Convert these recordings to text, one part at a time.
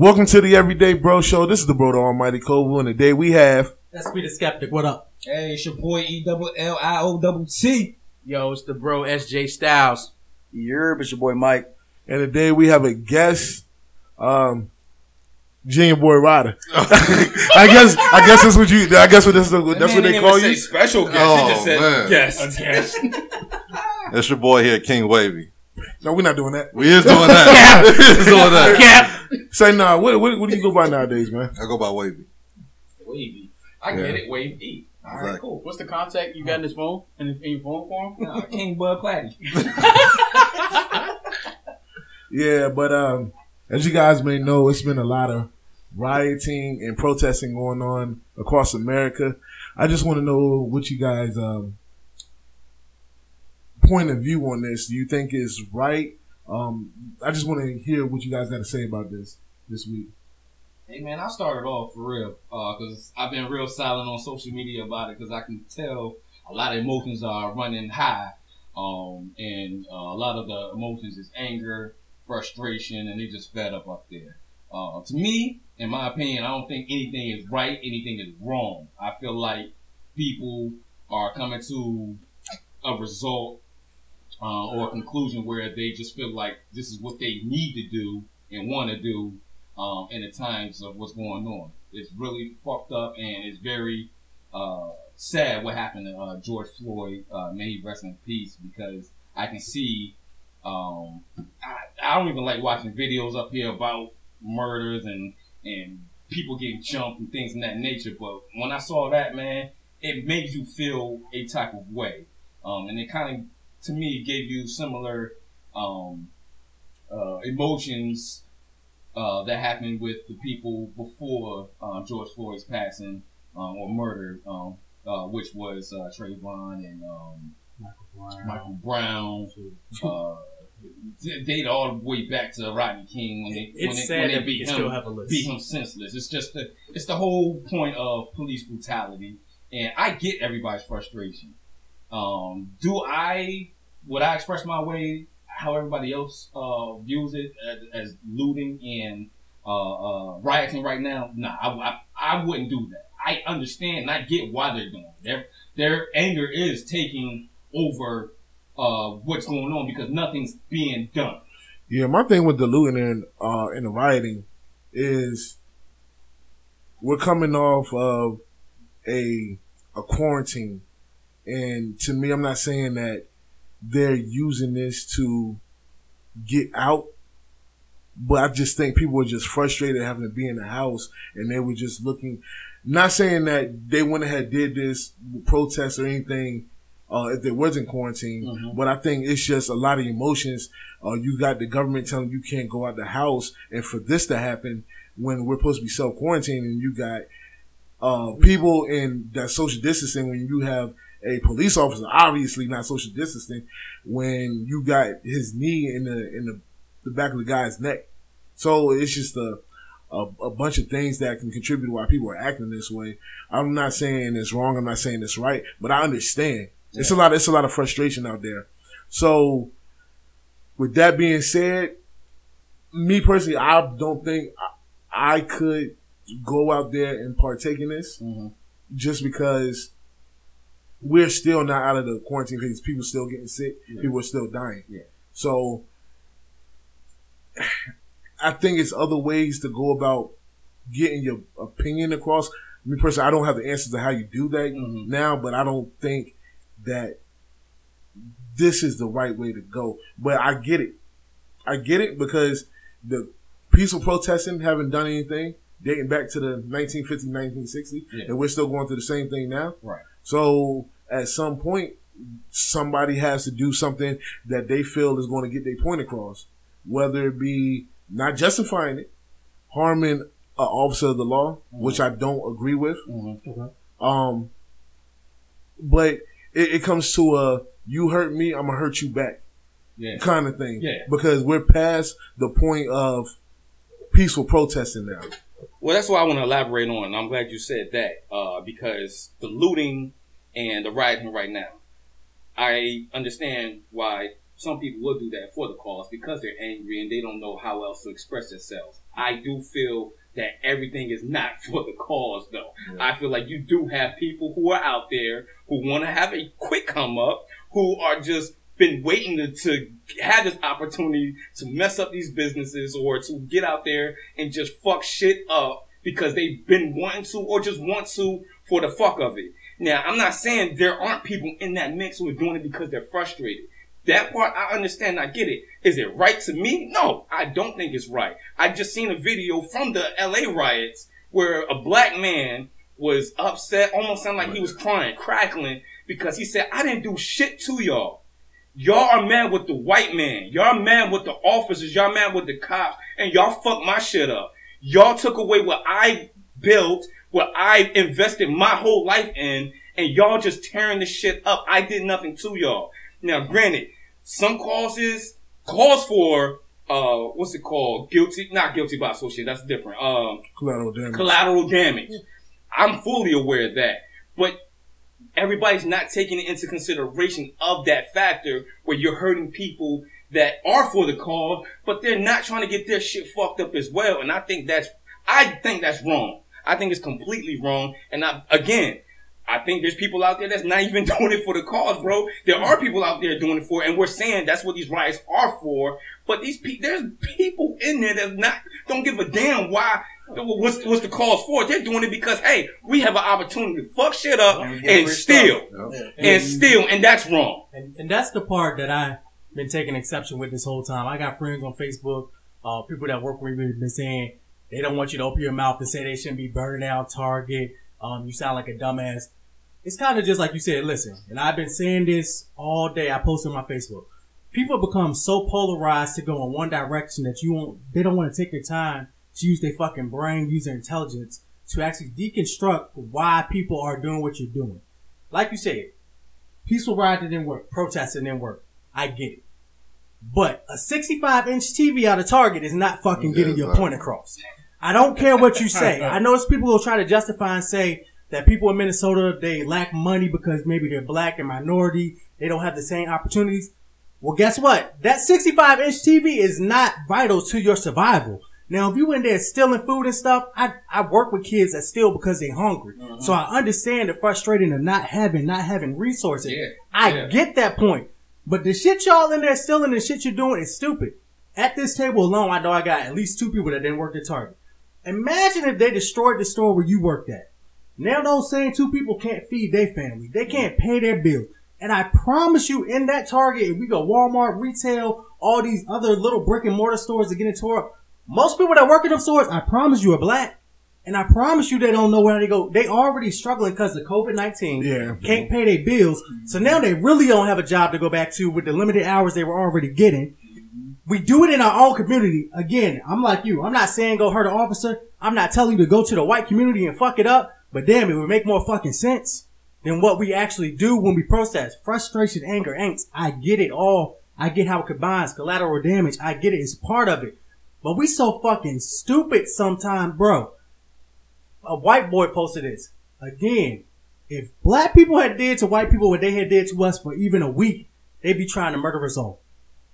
Welcome to the Everyday Bro Show. This is the Bro the Almighty Kovu, and today we have That's be the skeptic. What up? Hey, it's your boy E double L I O double T. Yo, it's the bro SJ Styles. Yerb, it's your boy Mike. and today we have a guest, um, Junior Boy Ryder. I guess I guess that's what you. I guess what this, that's what they call you. Special guest. Oh, he just said man. guest. guest. That's your boy here, King Wavy. No, we're not doing that. We is doing that. we is doing that. Cap. Say nah. What, what what do you go by nowadays, man? I go by Wavy. Wavy. I Yeah. get it. Wave E. All right, Exactly. cool. What's the contact you got in his phone? In, in your phone form? him? Nah, King Bud Platty. Yeah, but um, as you guys may know, it's been a lot of rioting and protesting going on across America. I just want to know what you guys um point of view on this. Do you think is right? Um, I just want to hear what you guys got to say about this this week. Hey man, I started off for real because I've been real silent on social media about it because I can tell a lot of emotions are running high, um, and uh, a lot of the emotions is anger, frustration, and they just fed up up there. Uh, to me, in my opinion, I don't think anything is right, anything is wrong. I feel like people are coming to a result uh, or a conclusion where they just feel like this is what they need to do and want to do um, in the times of what's going on. It's really fucked up and it's very uh, sad what happened to uh, George Floyd. Uh, may he rest in peace because I can see. Um, I, I don't even like watching videos up here about murders and and people getting jumped and things in that nature. But when I saw that, man, it made you feel a type of way, um, and it kind of to me gave you similar um, uh, emotions uh, that happened with the people before uh, George Floyd's passing um, or murder, um, uh, which was uh, Trayvon and um, Michael Brown. Uh, they date all the way back to Rodney King when they when It's they, when they beat him have a list. beat him senseless. It's just the it's the whole point of police brutality, and I get everybody's frustration. Um, do I would I express my way how everybody else uh, views it as, as looting and uh, uh, rioting right now? Nah, I, I, I wouldn't do that. I understand and I get why they're doing it. Their their anger is taking over uh, what's going on because nothing's being done. Yeah, my thing with the looting and uh and the rioting is we're coming off of a a quarantine, and to me, I'm not saying that they're using this to get out, but I just think people were just frustrated having to be in the house, and they were just looking. Not saying that they went ahead did this protest or anything. Uh, if there wasn't quarantine, Mhm. but I think it's just a lot of emotions uh, you got the government telling you can't go out the house, and for this to happen when we're supposed to be self quarantining, you got uh, people in that social distancing when you have a police officer obviously not social distancing when you got his knee in the in the, the back of the guy's neck. So it's just a, a a bunch of things that can contribute to why people are acting this way. I'm not saying it's wrong. I'm not saying it's right, but I understand. It's a lot. It's a lot of frustration out there. So with that being said, me personally, I don't think I, I could go out there and partake in this mm-hmm. just because we're still not out of the quarantine phase. People still getting sick. Yeah. People are still dying. Yeah. So I think it's other ways to go about getting your opinion across. I Me personally, I don't have the answers to how you do that Mhm. now, but I don't think that this is the right way to go. But I get it. I get it because the peaceful protesting haven't done anything dating back to the 1950, 1960, Yeah. and we're still going through the same thing now. Right. So at some point, somebody has to do something that they feel is going to get their point across, whether it be not justifying it, harming an officer of the law, which I don't agree with. Mhm. Um, but it, it comes to a you hurt me, I'm gonna hurt you back Yeah. kind of thing. Yeah. Because we're past the point of peaceful protesting now. Well, that's what I want to elaborate on. I'm glad you said that uh, because the looting and the rioting right now, I understand why some people will do that for the cause because they're angry and they don't know how else to express themselves. I do feel that everything is not for the cause though. I feel like you do have people who are out there who want to have a quick come up, who are just been waiting to, to have this opportunity to mess up these businesses or to get out there and just fuck shit up because they've been wanting to or just want to for the fuck of it. Now, I'm not saying there aren't people in that mix who are doing it because they're frustrated. That part I understand, I get it. Is it right to me? No, I don't think it's right. I just seen a video from the LA riots where a black man was upset, almost sounded like he was crying, crackling, because he said, I didn't do shit to y'all. Y'all are mad with the white man. Y'all mad with the officers. Y'all mad with the cops. And y'all fucked my shit up. Y'all took away what I built, what I invested my whole life in, and y'all just tearing the shit up. I did nothing to y'all. Now, granted, some causes calls for uh what's it called? Guilty, not guilty by association. That's different. Um, Collateral damage. collateral damage. I'm fully aware of that, but everybody's not taking it into consideration of that factor where you're hurting people that are for the cause, but they're not trying to get their shit fucked up as well. And I think that's, I think that's wrong. I think it's completely wrong. And I, again, I think there's people out there that's not even doing it for the cause, bro. There are people out there doing it for, and we're saying that's what these riots are for. But these people, there's people in there that not don't give a damn why. What's what's the cause for? They're doing it because hey, we have an opportunity to fuck shit up And and steal Yep. and steal, and that's wrong. And, and that's the part that I've been taking exception with this whole time. I got friends on Facebook, uh, people that work with me have been saying they don't want you to open your mouth and say they shouldn't be burning down Target. Um, you sound like a dumbass. It's kind of just like you said, listen, and I've been saying this all day. I posted on my Facebook. People become so polarized to go in one direction that you won't, they don't want to take their time to use their fucking brain, use their intelligence to actually deconstruct why people are doing what you're doing. Like you said, peaceful riot didn't work, protesting didn't work. I get it. But a 65 inch TV out of Target is not fucking getting your point across. I don't care what you say. I know it's people who will try to justify and say that people in Minnesota, they lack money because maybe they're black and minority. They don't have the same opportunities. Well, guess what? That 65 inch TV is not vital to your survival. Now, if you in there stealing food and stuff, I, I work with kids that steal because they're hungry. Mm-hmm. So I understand the frustrating of not having, not having resources. Yeah, I yeah. get that point. But the shit y'all in there stealing and shit you're doing is stupid. At this table alone, I know I got at least two people that didn't work at Target. Imagine if they destroyed the store where you worked at. Now those same two people can't feed their family. They can't pay their bills. And I promise you, in that Target, if we go Walmart, retail, all these other little brick and mortar stores that get into tore up, most people that work in them stores, I promise you, are black. And I promise you, they don't know where they go. They already struggling because of COVID nineteen. Yeah. can't pay their bills. So now they really don't have a job to go back to with the limited hours they were already getting. We do it in our own community. Again, I'm like you. I'm not saying go hurt an officer. I'm not telling you to go to the white community and fuck it up. But damn, it would make more fucking sense than what we actually do when we protest. Frustration, anger, angst. I get it all. I get how it combines collateral damage. I get it. It's part of it. But we so fucking stupid sometimes, bro. A white boy posted this. Again, if black people had did to white people what they had did to us for even a week, they'd be trying to murder us all.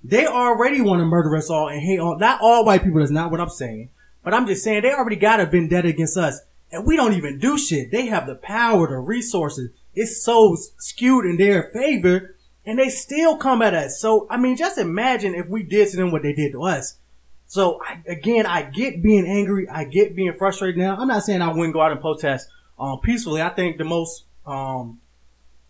They already want to murder us all and hate all, not all white people, that's not what I'm saying. But I'm just saying they already got a vendetta against us. And we don't even do shit. They have the power, the resources. It's so skewed in their favor and they still come at us. So, I mean, just imagine if we did to them what they did to us. So I, again, I get being angry. I get being frustrated now. I'm not saying I wouldn't go out and protest, um, peacefully. I think the most, um,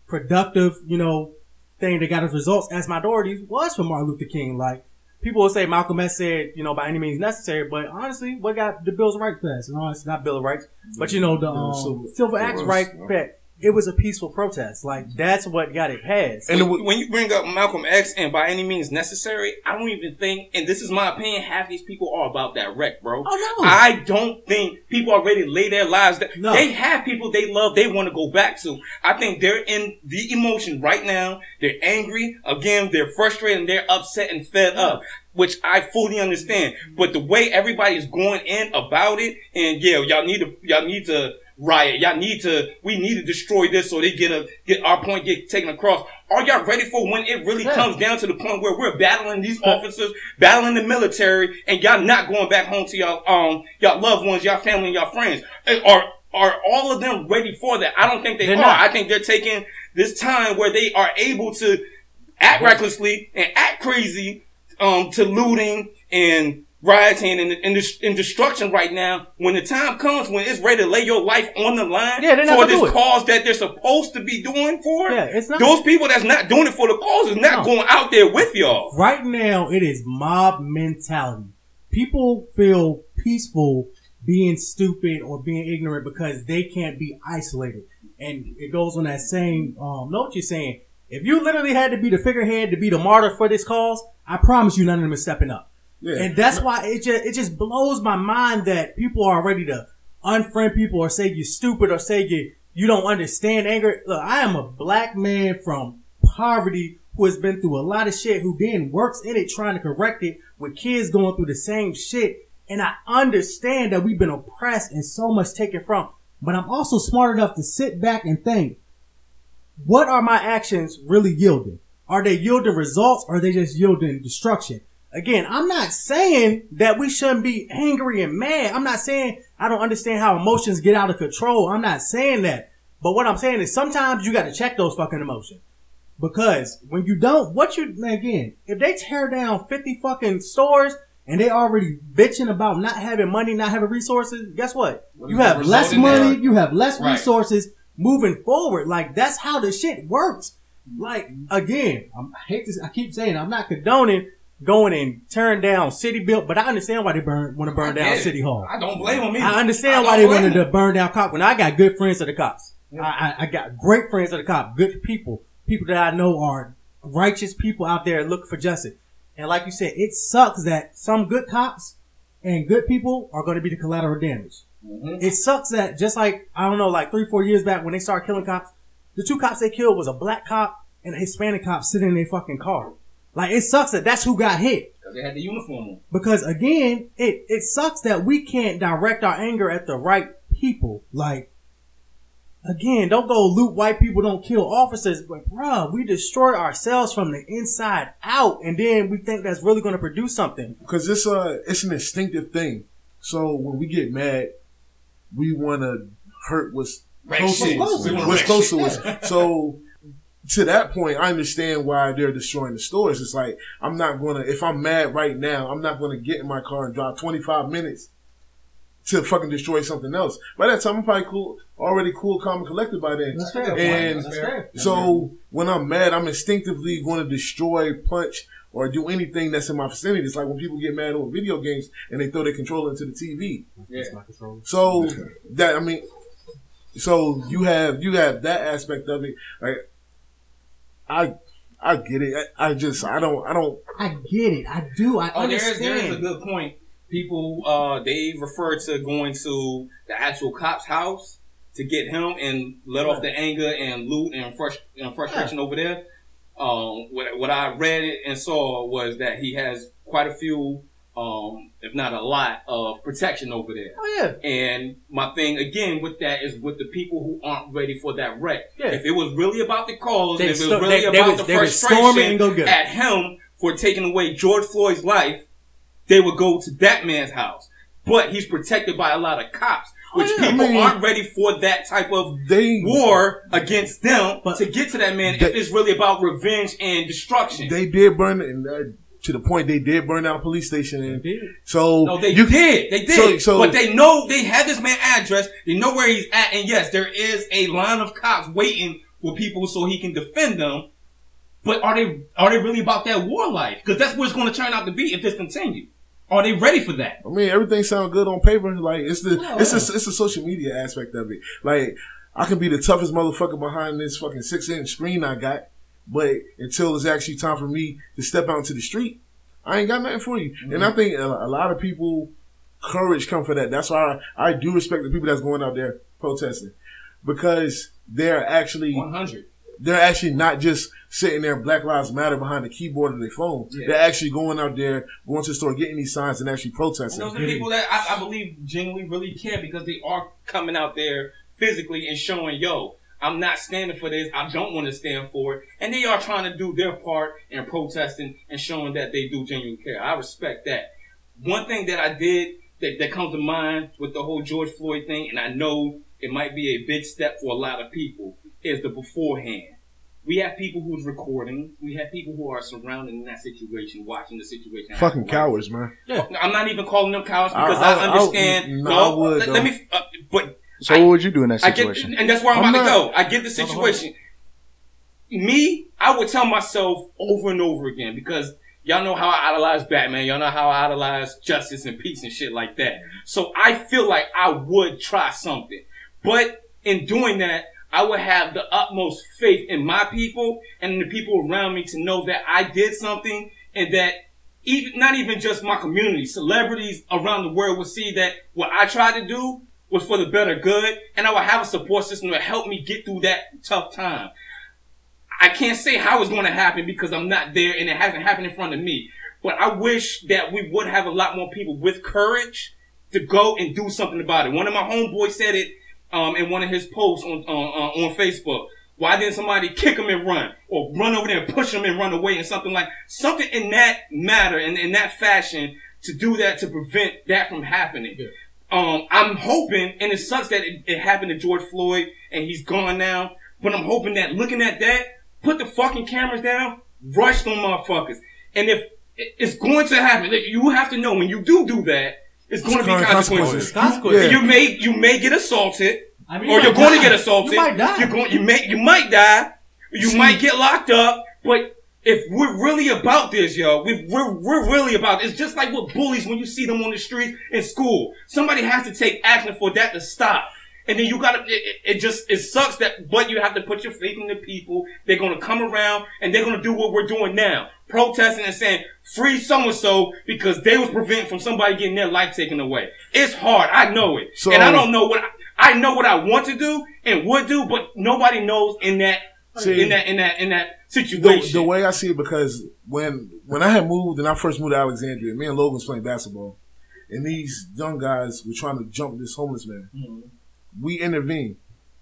productive, you know, thing that got us results as minorities was from Martin Luther King. Like, people will say Malcolm X said, you know, by any means necessary, but honestly, what got the Bills of Rights passed? No, it's not Bill of Rights, but you know, the, um, Civil- Civil Acts right back. It was a peaceful protest. Like, that's what got it passed. And when, you bring up Malcolm X and by any means necessary, I don't even think, and this is my opinion, half these people are about that wreck, bro. Oh, no. I don't think people are ready to lay their lives down. No. They have people they love, they want to go back to. I think they're in the emotion right now. They're angry. Again, they're frustrated and they're upset and fed up. Which I fully understand, but the way everybody's going in about it, and yeah, y'all need to, y'all need to riot. Y'all need to, we need to destroy this so they get a, get our point get taken across. Are y'all ready for when it really Yeah. comes down to the point where we're battling these officers, battling the military, and y'all not going back home to y'all, um, y'all loved ones, y'all family, and y'all friends? Are, are all of them ready for that? I don't think they They're are. not. I think they're taking this time where they are able to act recklessly and act crazy um, to looting and rioting and, and, and destruction right now. When the time comes when it's ready to lay your life on the line Yeah, for this cause that they're supposed to be doing for, Yeah, it's not. those people that's not doing it for the cause is not No. going out there with y'all. Right now, it is mob mentality. People feel peaceful being stupid or being ignorant because they can't be isolated. And it goes on that same um, note you're saying. If you literally had to be the figurehead to be the martyr for this cause, I promise you none of them is stepping up. Yeah. And that's why it just it just blows my mind that people are ready to unfriend people or say you're stupid or say you you don't understand anger. Look, I am a black man from poverty who has been through a lot of shit, who then works in it trying to correct it with kids going through the same shit. And I understand that we've been oppressed and so much taken from. But I'm also smart enough to sit back and think, what are my actions really yielding? Are they yielding results or are they just yielding destruction? Again, I'm not saying that we shouldn't be angry and mad. I'm not saying I don't understand how emotions get out of control. I'm not saying that. But what I'm saying is sometimes you got to check those fucking emotions. Because when you don't, what you, again, if they tear down 50 fucking stores and they already bitching about not having money, not having resources, guess what? What You have less money, you have less Right. resources moving forward. Like that's how the shit works. Like again, I'm, I hate this. I keep saying I'm not condoning going and tearing down city built, but I understand why they burn want to burn I down it. city hall. I don't blame them either. I understand I why they wanted them. to burn down cop. When I got good friends of the cops, I, I, I got great friends of the cops, good people, people that I know are righteous people out there looking for justice. And like you said, it sucks that some good cops and good people are going to be the collateral damage. Mhm. It sucks that just like I don't know, like three, four years back when they started killing cops, the two cops they killed was a black cop and a Hispanic cop sitting in their fucking car. Like it sucks that that's who got hit. Because they had the uniform on. Because again, it, it sucks that we can't direct our anger at the right people. Like, again, don't go loot white people, don't kill officers. But bruh, we destroy ourselves from the inside out, and then we think that's really going to produce something. because it's a it's an instinctive thing. So when we get mad, we want to hurt what's Wreck close to us. What's wreck close to us. So to that point, I understand why they're destroying the stores. It's like I'm not gonna if I'm mad right now, I'm not gonna get in my car and drive 25 minutes to fucking destroy something else. By that time, I'm probably cool, already cool, calm, and collected by then. That's fair. And That's fair. so when I'm mad, I'm instinctively going to destroy, punch, or do anything that's in my vicinity. It's like when people get mad over video games and they throw their controller into the TV. Yeah. So that I mean, so you have you have that aspect of it. Like I I get it. I, I just I don't I don't. I get it. I do. I Oh, there is understand. there is a good point. People uh they refer to going to the actual cop's house to get him and let off the anger and loot and, frust- and frustration over there. Um, what what I read it and saw was that he has quite a few, um, if not a lot, of protection over there. oh yeah. And my thing again with that is with the people who aren't ready for that wreck. Yeah. If it was really about the cause, They if it was really they- they about the they storm it frustration go at him for taking away George Floyd's life, they would go to that man's house. But he's protected by a lot of cops, which Oh, yeah. people I mean- aren't ready for that type of They war against them But- to get to that man if it's really about revenge and destruction. they did burn it and uh, to the point they did burn down a police station. And so No, they you did. They did. So- so- but they know they have this man address. They know where he's at, and yes, there is a line of cops waiting for people so he can defend them. But are they are they really about that war life? Because that's what it's going to turn out to be if this continues. Are they ready for that? I mean, everything sounds good on paper. Like it's the it's a, it's the social media aspect of it. Like I can be the toughest motherfucker behind this fucking six inch screen I got, but until it's actually time for me to step out into the street, I ain't got nothing for you. And mm-hmm. I think a, a lot of people courage come for that. That's why I, I do respect the people that's going out there protesting because they're actually One hundred. they're actually not just sitting there Black Lives Matter behind the keyboard of their phone. Yeah. They're actually going out there, going to the store, getting these signs, and actually And protesting. those are people that I, I believe genuinely really care because they are coming out there physically and showing, yo, I'm not standing for this. I don't want to stand for it. And they are trying to do their part in protesting and showing that they do genuine care. I respect that. One thing that I did that, that comes to mind with the whole George Floyd thing, and I know it might be a big step for a lot of people, is the beforehand. We have people who's recording. We have people who are surrounded in that situation, watching the situation. Fucking happen. cowards, man. Yeah. I'm not even calling them cowards because I, I- I- understand. no, no, I would, let, let me. Uh, but So I- what would you do in that I get, situation? and that's where I'm, I'm about not- to go. I get the situation. Me, I would tell myself over and over again because y'all know how I idolize Batman. Y'all know how I idolize justice and peace and shit like that. So I feel like I would try something, but in doing that, I would have the utmost faith in my people and the people around me to know that I did something and that even not even just my community, celebrities around the world would see that what I tried to do was for the better good, and I would have a support system to help me get through that tough time. I can't say how it's going to happen because I'm not there and it hasn't happened in front of me. But I wish that we would have a lot more people with courage to go and do something about it. One of my homeboys said it um, in one of his posts on uh, uh, on Facebook. Why didn't somebody kick him and run, or run over there and push him and run away, and something like something in that matter and in that fashion to do that to prevent that from happening. Um, I'm hoping, and it sucks that it, it happened to George Floyd and he's gone now. But I'm hoping that looking at that, put the fucking cameras down, rush them motherfuckers. And if it's going to happen, like, you have to know when you do do that, it's going to be consequences. consequences. Consequences. Yeah. You may you may get assaulted, I mean, or you you're might going to get assaulted. You might die. You're going. You may. You might die. You See- might get locked up. But if we're really about this, yo, we, we're we're really about. It's just like with bullies when you see them on the street in school. Somebody has to take action for that to stop. And then you gotta. It, it- it just it sucks that, but you have to put your faith in the people. They're gonna come around and they're gonna do what we're doing now, protesting and saying free so and so because they was preventing from somebody getting their life taken away. It's hard. I know it, So- and I don't know what I, I know what I want to do and would do, but nobody knows in that See- in that in that in that situation. the way I see it, because when when I had moved and I first moved to Alexandria, me and Logan was playing basketball, and these young guys were trying to jump this homeless man. Mm-hmm. We intervened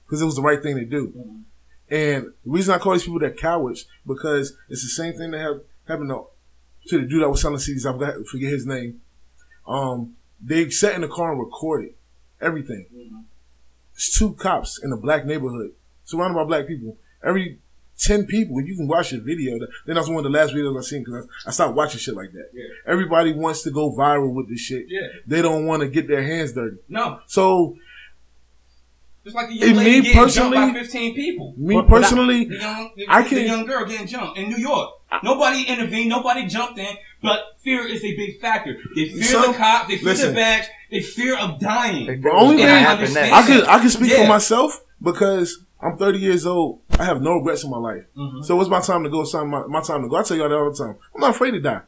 because it was the right thing to do. Mm-hmm. And the reason I call these people that cowards because it's the same thing that have happened to, to the dude that was selling CDs. I forget his name. Um, they sat in the car and recorded everything. Mm-hmm. It's two cops in a black neighborhood surrounded by black people. Every ten people, you can watch a video. Then that's one of the last videos I seen because I, I stopped watching shit like that. Yeah. Everybody wants to go viral with this shit. yeah, They don't want to get their hands dirty. no, So just like the And young lady me getting personally- jumped by fifteen people. me But- but I- personally, The young, the, I the can- young girl getting jumped in New York. Nobody intervened. Nobody jumped in. But fear is a big factor. They fear Some- the cop. They fear listen. the badge. They fear of dying. The only feel thing- I happen understand. next. I can I can speak Yeah. for myself because I'm 30 years old. I have no regrets in my life. Mm-hmm. So it's my time to go. It's time, my, my time to go. I tell y'all that all the time. I'm not afraid to die.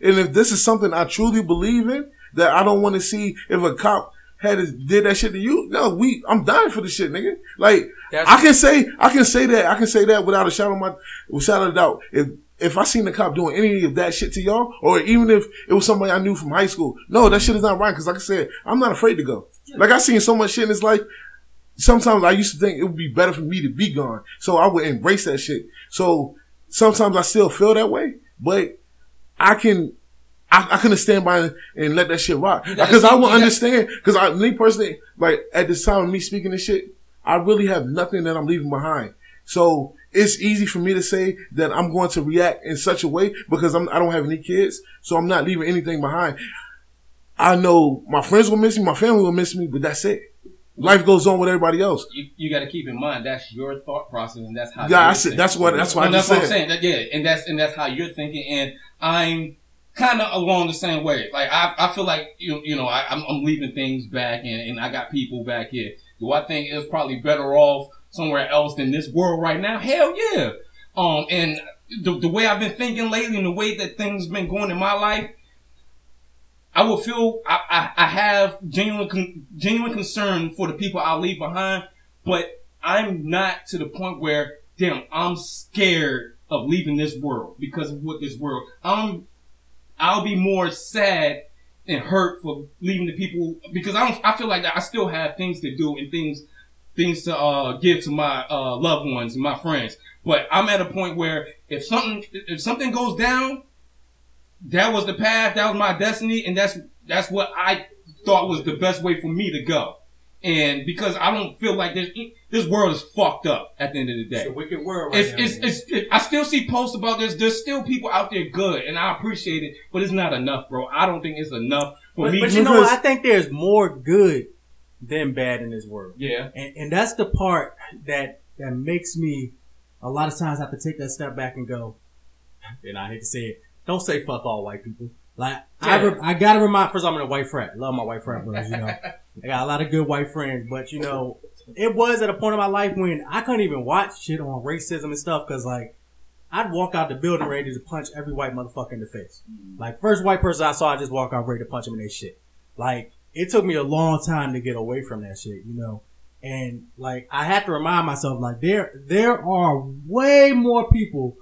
And if this is something I truly believe in, that I don't want to see if a cop had his, did that shit to you. No, we I'm dying for this shit, nigga. Like That's- I can say I can say that I can say that without a shadow of my without a doubt. If if I seen the cop doing any of that shit to y'all, or even if it was somebody I knew from high school, no, that shit is not right. Because like I said, I'm not afraid to go. Like I seen so much shit in this life. Sometimes I used to think it would be better for me to be gone, so I would embrace that shit. So sometimes I still feel that way, but I can. I, I couldn't stand by and, and let that shit rock because I you understand. Because I, me personally, like at this time of me speaking this shit, I really have nothing that I'm leaving behind. So it's easy for me to say that I'm going to react in such a way because I'm, I don't have any kids, so I'm not leaving anything behind. I know my friends will miss me, my family will miss me, but that's it. Life goes on with everybody else. You, you got to keep in mind that's your thought process and that's how. Yeah, I said that's what that's what I that's what I'm saying. That, yeah, and that's and that's how you're thinking, and I'm kind of along the same way. Like I, I feel like you, you know, I, I'm, I'm leaving things back, and, and I got people back here. Do I think it's probably better off somewhere else than this world right now? Hell yeah. Um, and the, the way I've been thinking lately, and the way that things been going in my life, I will feel I, I, I have genuine con, genuine concern for the people I leave behind, but I'm not to the point where damn I'm scared of leaving this world because of what this world. I'm I'll be more sad and hurt for leaving the people because I don't I feel like I still have things to do and things things to uh, give to my uh, loved ones and my friends. But I'm at a point where if something if something goes down, that was the path, that was my destiny, and that's that's what I thought was the best way for me to go. And because I don't feel like this this world is fucked up at the end of the day. It's a wicked world right It's, now. it's, it's, it, I still see posts about this. There's still people out there good, and I appreciate it, but it's not enough, bro. I don't think it's enough for but, me. but you know what? I think there's more good than bad in this world. yeah, And, and that's the part that that makes me a lot of times have to take that step back and go. And I hate to say it, don't say fuck all white people. Like I, re- I gotta remind first, I'm in a white frat. Love my white frat brothers. You know, I got a lot of good white friends, but you know, it was at a point in my life when I couldn't even watch shit on racism and stuff because like I'd walk out the building ready to punch every white motherfucker in the face. Like first white person I saw, I just walk out ready to punch him in their shit. Like it took me a long time to get away from that shit, you know. And like I had to remind myself, like there there are way more people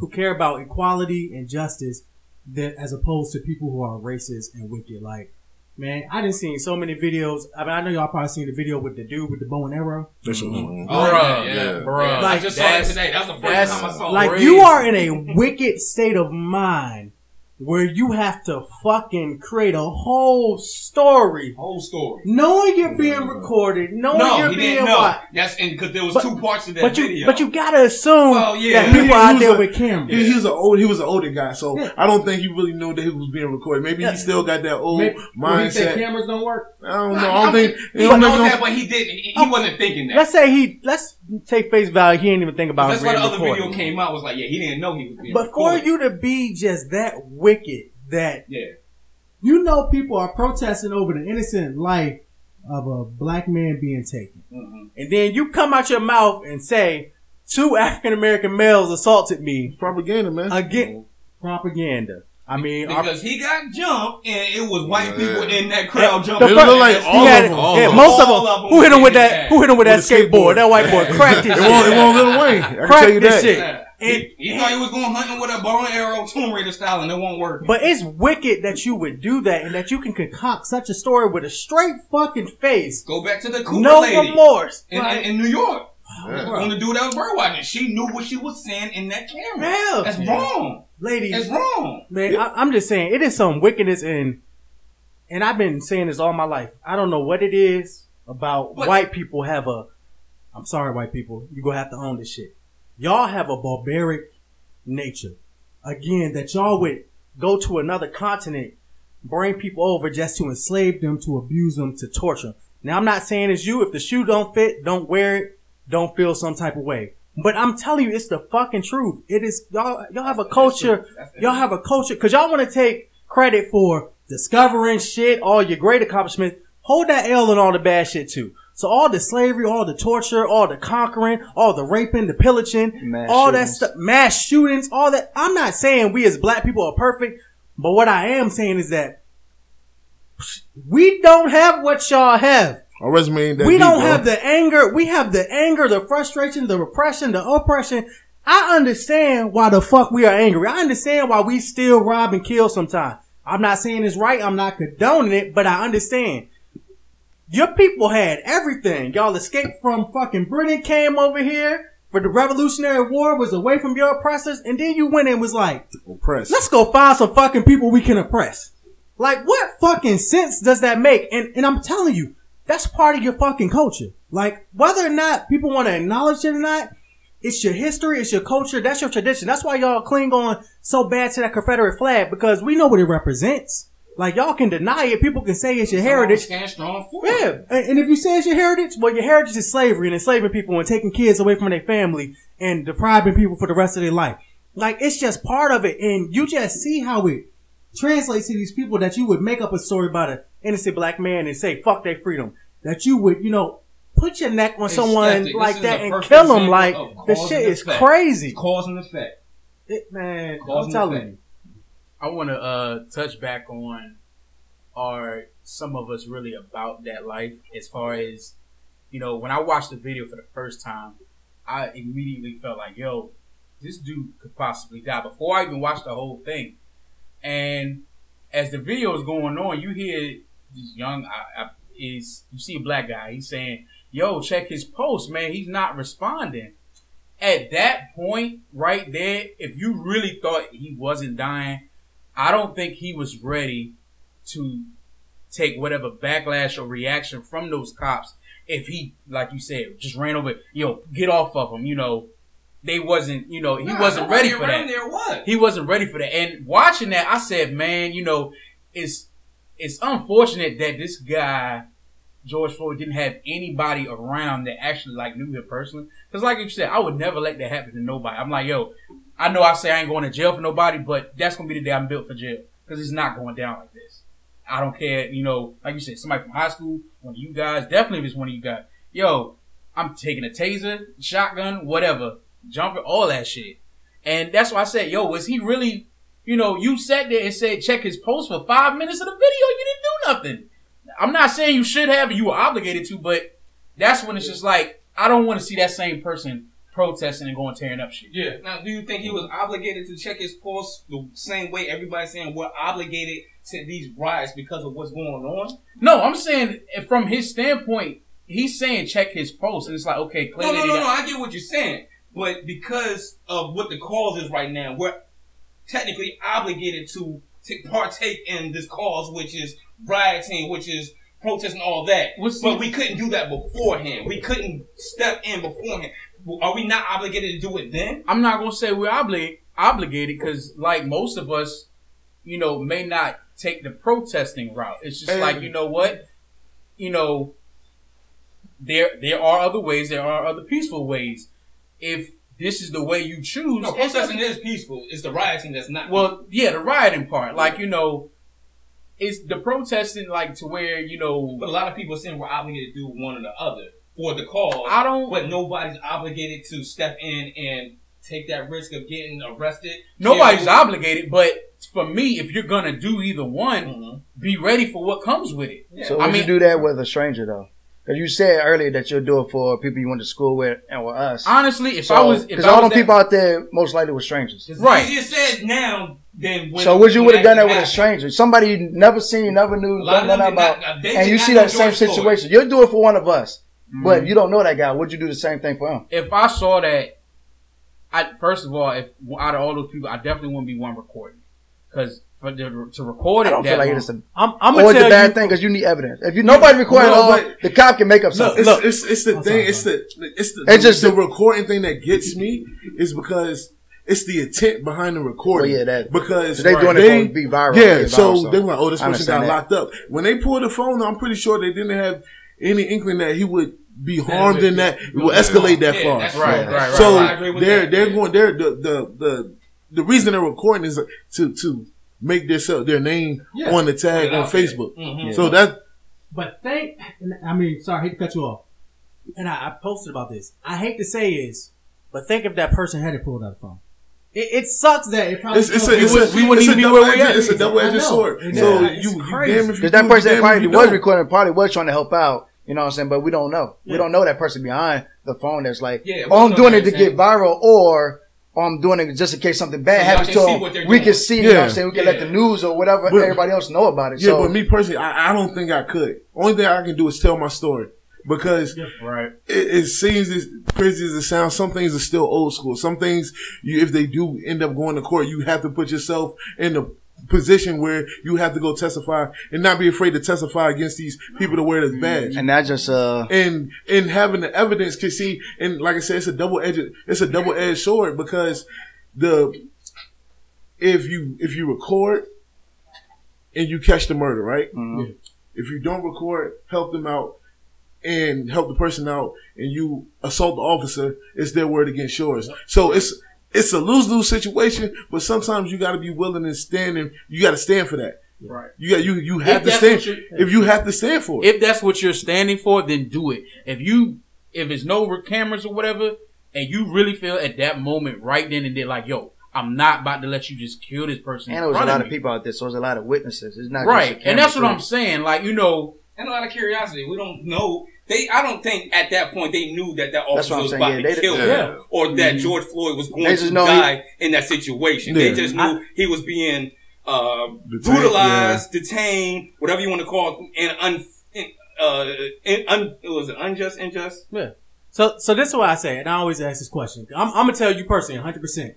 who care about equality and justice than as opposed to people who are racist and wicked. Like, man, I didn't see so many videos. I mean, I know y'all probably seen the video with the dude with the bow and arrow. That's what- Mhm. Oh, Bruh, yeah, yeah. bruh. Yeah, I Like, just saw that that's- today. That's the first time I saw it. Like crazy. you are in a wicked state of mind where you have to fucking create a whole story, whole story. knowing you're being recorded, knowing No, you're he being watched. That's because there was But- two parts of that But you, video. but you gotta assume Well, yeah. that people out there a- with cameras. He, he was an old. He was an older guy, so Yeah. I don't think he really knew that he was being recorded. Maybe Yeah. he still got that old Maybe- Well, he said mindset. cameras don't work. I don't know. Nah, I don't think. He knows that, but he didn't. He, he Oh, wasn't thinking that. Let's say he let's take face value. He didn't even think about That's it why the other recorded. video came out. Was like, yeah, he didn't know he was being But for you to be just that wicked that yeah, you know people are protesting over the innocent life of a black man being taken. Mhm. And then you come out your mouth and say, two African American males assaulted me propaganda, man. again. Propaganda. I mean, our- because he got jumped and it was white Yeah. people in that crowd the jumping. It first- looked like all of them. all yeah, of them. most of All them. of them Who hit him with that? Who hit him with that With a skateboard? skateboard. That white boy cracked his It won't. It won't Lil Wayne. I can tell you that. shit. Yeah. And- he, he thought he was going hunting with a bow and arrow Tomb Raider style and it won't work. But it's wicked that you would do that and that you can concoct such a story with a straight fucking face. Go back to the Cooper No lady remorse. in, Like, in, in New York. Yeah. On the dude that was bird watching. She knew what she was saying in that camera. Yeah. That's wrong. ladies, It's wrong. Man, I, I'm just saying it is some wickedness in, and I've been saying this all my life. I don't know what it is about But- white people have a. I'm sorry, white people. You gonna have to own this shit. Y'all have a barbaric nature. Again, that y'all would go to another continent, bring people over just to enslave them, to abuse them, to torture them. Now, I'm not saying it's you. If the shoe don't fit, don't wear it. Don't feel some type of way. But I'm telling you, it's the fucking truth. It is y'all. Y'all have a culture. Y'all have a culture because y'all want to take credit for discovering shit, all your great accomplishments. Hold that L and all the bad shit too. So all the slavery, all the torture, all the conquering, all the raping, the pillaging, Mass all that stuff, mass shootings, all that. I'm not saying we as black people are perfect, but what I am saying is that we don't have what y'all have. Our resume ain't that We deep, don't bro. have the anger. We have the anger, the frustration, the repression, the oppression. I understand why the fuck we are angry. I understand why we still rob and kill sometimes. I'm not saying it's right. I'm not condoning it, but I understand. Your people had everything. Y'all escaped from fucking Britain, came over here for the Revolutionary War, was away from your oppressors, and then you went and was like, let's go find some fucking people we can oppress. Like, what fucking sense does that make? And, and I'm telling you, that's part of your fucking culture. Like, whether or not people want to acknowledge it or not, it's your history, it's your culture, that's your tradition. That's why y'all cling on so bad to that Confederate flag because we know what it represents. Like, y'all can deny it. People can say it's your heritage. Stand strong for. Yeah, and, and if you say it's your heritage, well, your heritage is slavery and enslaving people and taking kids away from their family and depriving people for the rest of their life. Like it's just part of it, and you just see how it translates to these people that you would make up a story about an innocent black man and say "fuck their freedom." That you would, you know, put your neck on It's someone skeptic. Like is that and kill them. Like the shit is effect. crazy. Cause and effect. It, man, Cause I'm telling effect. you. I want to uh, touch back on are some of us really about that life as far as you know when I watched the video for the first time I immediately felt like yo this dude could possibly die before I even watched the whole thing and as the video is going on you hear this young is you see a black guy he's saying yo, check his post, man. He's not responding. At that point, right there, if you really thought he wasn't dying, I don't think he was ready to take whatever backlash or reaction from those cops. If he, like you said, just ran over, yo, get off of him, you know, they wasn't, you know, he Nah, wasn't ready for that. There what? He wasn't ready for that. And watching that, I said, man, you know, it's it's unfortunate that this guy George Floyd didn't have anybody around that actually like knew him personally. Because like you said, I would never let that happen to nobody. I'm like, yo, I know I say I ain't going to jail for nobody, but that's gonna be the day I'm built for jail because it's not going down like this. I don't care, you know, like you said, somebody from high school, one of you guys, definitely if it's one of you guys. Yo, I'm taking a taser, shotgun, whatever, jumping, all that shit. And that's why I said, yo, was he really, you know, you sat there and said check his post for five minutes of the video, you didn't do nothing. I'm not saying you should have, you were obligated to, but that's when it's just like, I don't want to see that same person protesting and going tearing up shit. Yeah. Now, do you think he was obligated to check his pulse the same way everybody's saying we're obligated to these riots because of what's going on? No, I'm saying from his standpoint, he's saying check his post, and it's like, okay, No, clearly no, no, got- no. I get what you're saying, but because of what the cause is right now, we're technically obligated to to partake in this cause, which is rioting, which is protesting, all that. See- but we couldn't do that beforehand. We couldn't step in beforehand. Are we not obligated to do it then? I'm not gonna say we're obli- obligated because, like most of us, you know, may not take the protesting route. It's just And- like you know what, you know, there there are other ways. There are other peaceful ways. If this is the way you choose, No, protesting is peaceful. It's the rioting that's not. well, yeah, the rioting part, like you know, it's the protesting, like to where you know, But a lot of people are saying we're obligated to do one or the other for the cause. I don't. but nobody's obligated to step in and take that risk of getting arrested. Nobody's killed. obligated, but for me, if you're gonna do either one, Mhm. be ready for what comes with it. Yeah. So I would mean- you do that with a stranger though? Because you said earlier that you'll do it for people you went to school with and with us. Honestly, if so, I was, because all was them people out there most likely were strangers. Right. easier said now than when. so would you would have done that with a stranger, somebody you never seen, you never knew, A lot of nothing them about, not- and you see that same George Floyd. situation. You'll do it for one of us, Mm-hmm. but if you don't know that guy. Would you do the same thing for him? if I saw that, I first of all, if out of all those people, I definitely wouldn't be one recording because for the, to record it, I don't that feel like it's a, I'm, I'm or gonna it's a bad you. thing because you need evidence. If you nobody recording, No, all, the cop can make up something. It's, Look. it's, it's the I'm thing. sorry, it's the it's the It's the, just the the- recording thing that gets me is because it's the intent behind the recording. Well, yeah, that- because So they doing it to be viral. Yeah, viral, so they were like, "Oh, this person got that. locked up." When they pulled the phone, I'm pretty sure they didn't have any inkling that he would be harmed in that it will escalate that Yeah, far. that's Right, right, right. so I agree they're that. they're going they're the the the the reason they're recording is to to make their self- their name Yeah. on the tag Put on out there. Facebook. Mhm. So that But think, I mean, sorry, I hate to cut you off. And I, I posted about this. I hate to say is, but think if that person had it pulled out a phone. It, it sucks that it probably. it's, it's a it's a, we wouldn't even be double where we edged at. it's a double edged sword. Yeah. So you, you damn if you Because that person you damn if probably was recording, probably was trying to help out. You know what I'm saying? But we don't know. We don't know that person behind the phone that's like, Yeah, oh, I'm doing it to get viral, or oh, I'm doing it just in case something bad So happens to see him. what they're We doing. can see, you know what I'm saying? We can let the news or whatever, But- everybody else know about it. Yeah, so, but me personally, I, I don't think I could. Only thing I can do is tell my story because right. it, it seems as crazy as it sounds. Some things are still old school. Some things, you, if they do end up going to court, you have to put yourself in the position where you have to go testify and not be afraid to testify against these people to wear this badge. and that just, uh, and and having the evidence can see and like I said, it's a double edged it's a double edged sword because the if you if you record and you catch the murder, right? mhm. If you don't record, help them out and help the person out and you assault the officer, it's their word against yours. So it's it's a lose lose situation, but sometimes you gotta be willing and standing. you gotta stand for that. Right. You got you you have If to stand if you have to stand for it. If that's what you're standing for, then do it. If you, if it's no cameras or whatever, and you really feel at that moment, right then and there, like, yo, I'm not about to let you just kill this person. and in there was a lot of of people out there, so there's a lot of witnesses. It's not right? Just And that's what I'm saying. Like, you know, And a lot of curiosity. We don't know. They, I don't think at that point they knew that that officer was saying. about Yeah, to they- kill yeah. him, or that George Floyd was going to know he- die in that situation. They just knew he was being uh, Detained, brutalized, detained, whatever you want to call it, and un, in, uh, in, un, was it unjust, unjust? So, so this is what I say, and I always ask this question. I'm, I'm gonna tell you personally, 100. percent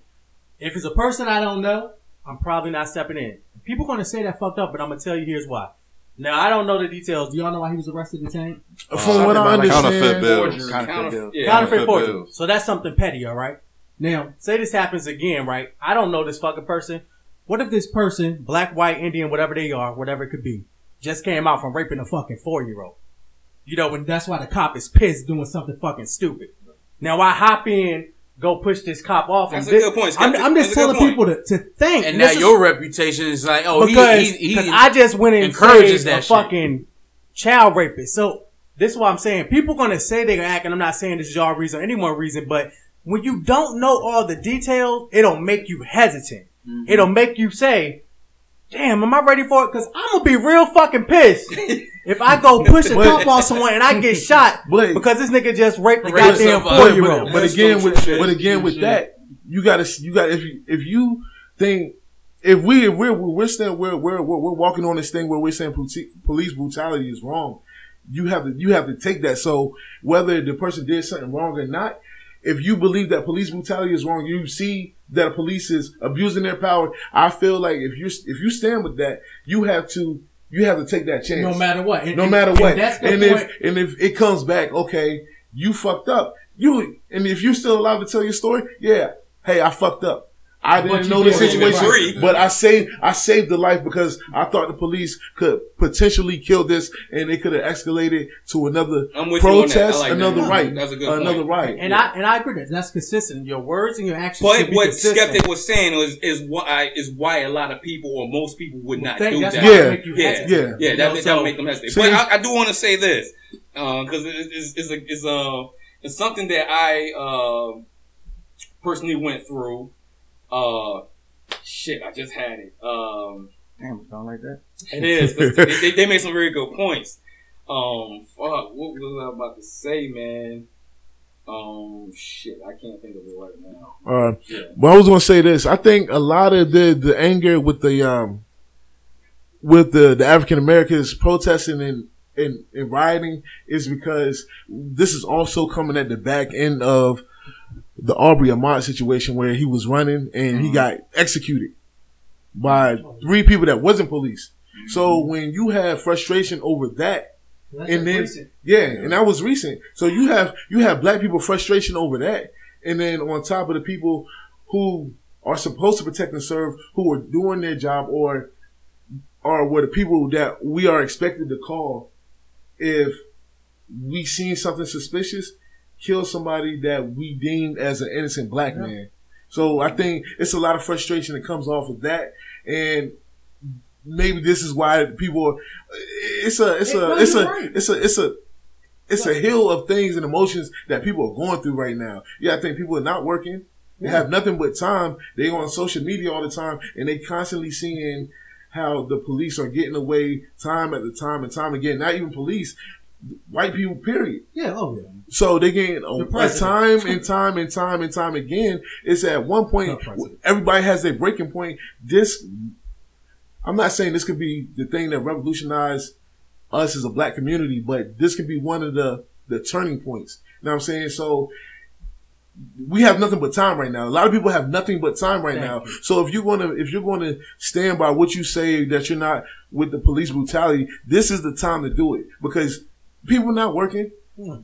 If it's a person I don't know, I'm probably not stepping in. People gonna say that fucked up, but I'm gonna tell you here's why. Now I don't know the details. Do y'all know why he was arrested and detained? From what I Something about, like, Counterfeit understand, bills. Counterfeit bills. yeah. Counterfeit Counterfeit forgery. bills. So that's something petty, all right? Now, say this happens again, right? I don't know this fucking person. What if this person, black, white, Indian, whatever they are, whatever it could be, just came out from raping a fucking four year old? You know, and that's why the cop is pissed doing something fucking stupid. Now I hop in, go push this cop off. That's and a good point, I'm, I'm just telling people to, to think. And this now is- your reputation is like, oh, because he, he, he 'cause I just went and encourages that fucking child rapist. So this is what I'm saying. People gonna say they're gonna act, and I'm not saying this is your reason or anyone's reason, but when you don't know all the details, it'll make you hesitant. Mm-hmm. It'll make you say, "Damn, am I ready for it?" Because I'm gonna be real fucking pissed if I go push a But- cop on someone and I get shot But- because this nigga just raped the Raped goddamn somebody. four but, year old. but That's again with shit. but again with Shit. that, you gotta you got if you if you think if we if we're we're still we're we're we're, we're walking on this thing where we're saying police police brutality is wrong, you have to you have to take that. So whether the person did something wrong or not, if you believe that police brutality is wrong, you see that police is abusing their power. I feel like if you if you stand with that, you have to you have to take that chance. no matter what. And- no matter and what. And point. if and if it comes back, okay, you fucked up. You and if you're still allowed to tell your story, yeah. Hey, I fucked up. I But didn't know the did it situation, free. but I saved I saved the life because I thought the police could potentially kill this, and it could have escalated to another I'm with you on that. I protest, like that. another right, That's a good another point. right. and I and I agree that that's consistent. Your words and your actions. But should be what consistent. Skeptic was saying was is why is why a lot of people or most people would not Think do that's that. why Yeah. make you Yeah, hesitant. Yeah. yeah, You that know, that so- would make them hesitate. See? But I, I do want to say this because it, it's, it's, a, it's, uh, it's something that I uh, personally went through. Uh, shit, I just had it. Um, Damn, it's going like that. It is. they, they, they made some very good points. Um, fuck, what was I about to say, man? Um, shit, I can't think of it right now. Uh, Yeah. But I was gonna say this. I think a lot of the the anger with the um with the the African Americans protesting and and, and rioting is because this is also coming at the back end of the Arbery Ahmaud situation where he was running and he mm-hmm. got executed by three people that wasn't police. So mm-hmm. when you have frustration over that, That's and then recent. yeah, and that was recent. So you have you have black people frustration over that, and then on top of the people who are supposed to protect and serve, who are doing their job, or or were the people that we are expected to call if we seen something suspicious, kill somebody that we deemed as an innocent black man. So I think it's a lot of frustration that comes off of that, and maybe this is why people. Are, it's a it's a it's a right. it's a it's a it's a hill of things and emotions that people are going through right now. Yeah, I think people are not working. They have nothing but time. They on social media all the time, and they constantly seeing how the police are getting away time at the time and time again. Not even police, white people. Period. Yeah, oh yeah. So they getting a, The um, time and time and time and time again. It's at one point everybody has their breaking point. This, I'm not saying this could be the thing that revolutionized us as a black community, but this could be one of the the turning points. You know what I'm saying? So we have nothing but time right now. A lot of people have nothing but time right Thank now. you. So if you're gonna if you're gonna stand by what you say that you're not with the police brutality, this is the time to do it because people not working.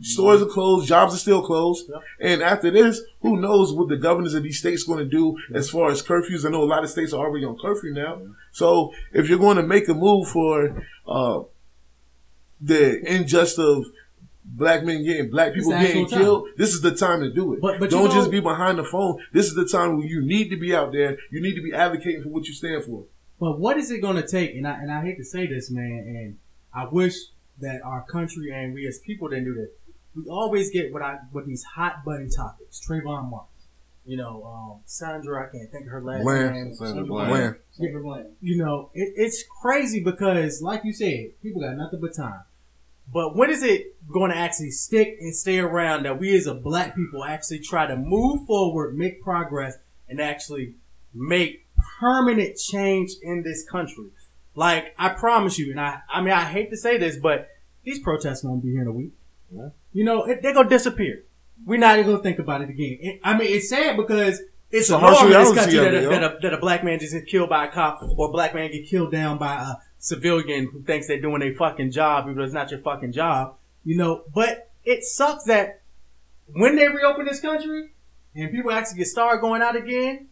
Stores are closed, jobs are still closed, Yep. and after this, who knows what the governors of these states going to do as far as curfews? I know a lot of states are already on curfew now. So if you're going to make a move for uh, the injustice of black men getting black people getting actual time. killed, this is the time to do it. But- but don't know- just be behind the phone. This is the time where you need to be out there. You need to be advocating for what you stand for. But what is it going to take? And I and I hate to say this, man, and I wish that our country and we as people didn't do this. We always get what I what these hot button topics. Trayvon Martin, you know, um, Sandra. I can't think of her last Bland. name. Sandra Bland. Bland. You know, it, it's crazy because, like you said, people got nothing but time. But when is it going to actually stick and stay around that we as a black people actually try to move forward, make progress, and actually make permanent change in this country? Like, I promise you, and I, I mean, I hate to say this, but these protests won't be here in a week. You know, they're gonna disappear. We're not even gonna think about it again. It- I mean, it's sad because it's It's a norm in this country that a, that, a, that a black man just get killed by a cop or a black man get killed down by a civilian who thinks they're doing a fucking job, even though it's not your fucking job. You know, but it sucks that when they reopen this country and people actually get started going out again,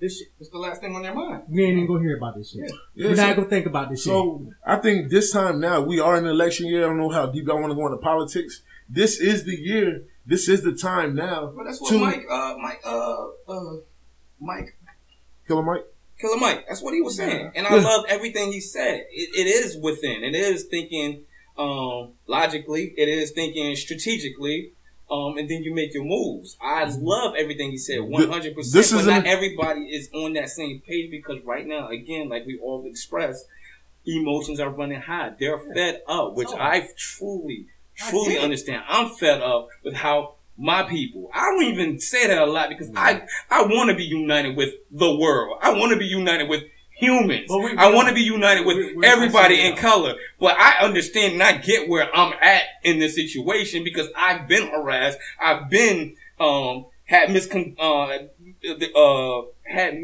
this shit, It's the last thing on their mind. we ain't even gonna hear about this shit. Yeah, We're so- not gonna think about this shit. So I think this time now we are in an election year. I don't know how deep I want to go into politics. This is the year. This is the time now. But that's what to Mike, uh, Mike, uh, uh, Mike, Killer Mike. Killer Mike. That's what he was saying, and I Yeah. love everything he said. It, it is within. It is thinking um, logically. It is thinking strategically. Um, and then you make your moves. I love everything he said, one hundred percent. But is not everybody is on that same page because right now, again, like we all expressed, emotions are running high. They're fed up, which I truly, truly understand. I'm fed up with how my people. I don't even say that a lot because I I want to be united with the world. I want to be united with humans. We- I want to be united with we- everybody in color. But I understand and I get where I'm at in this situation because I've been harassed. I've been um had miscon uh, uh had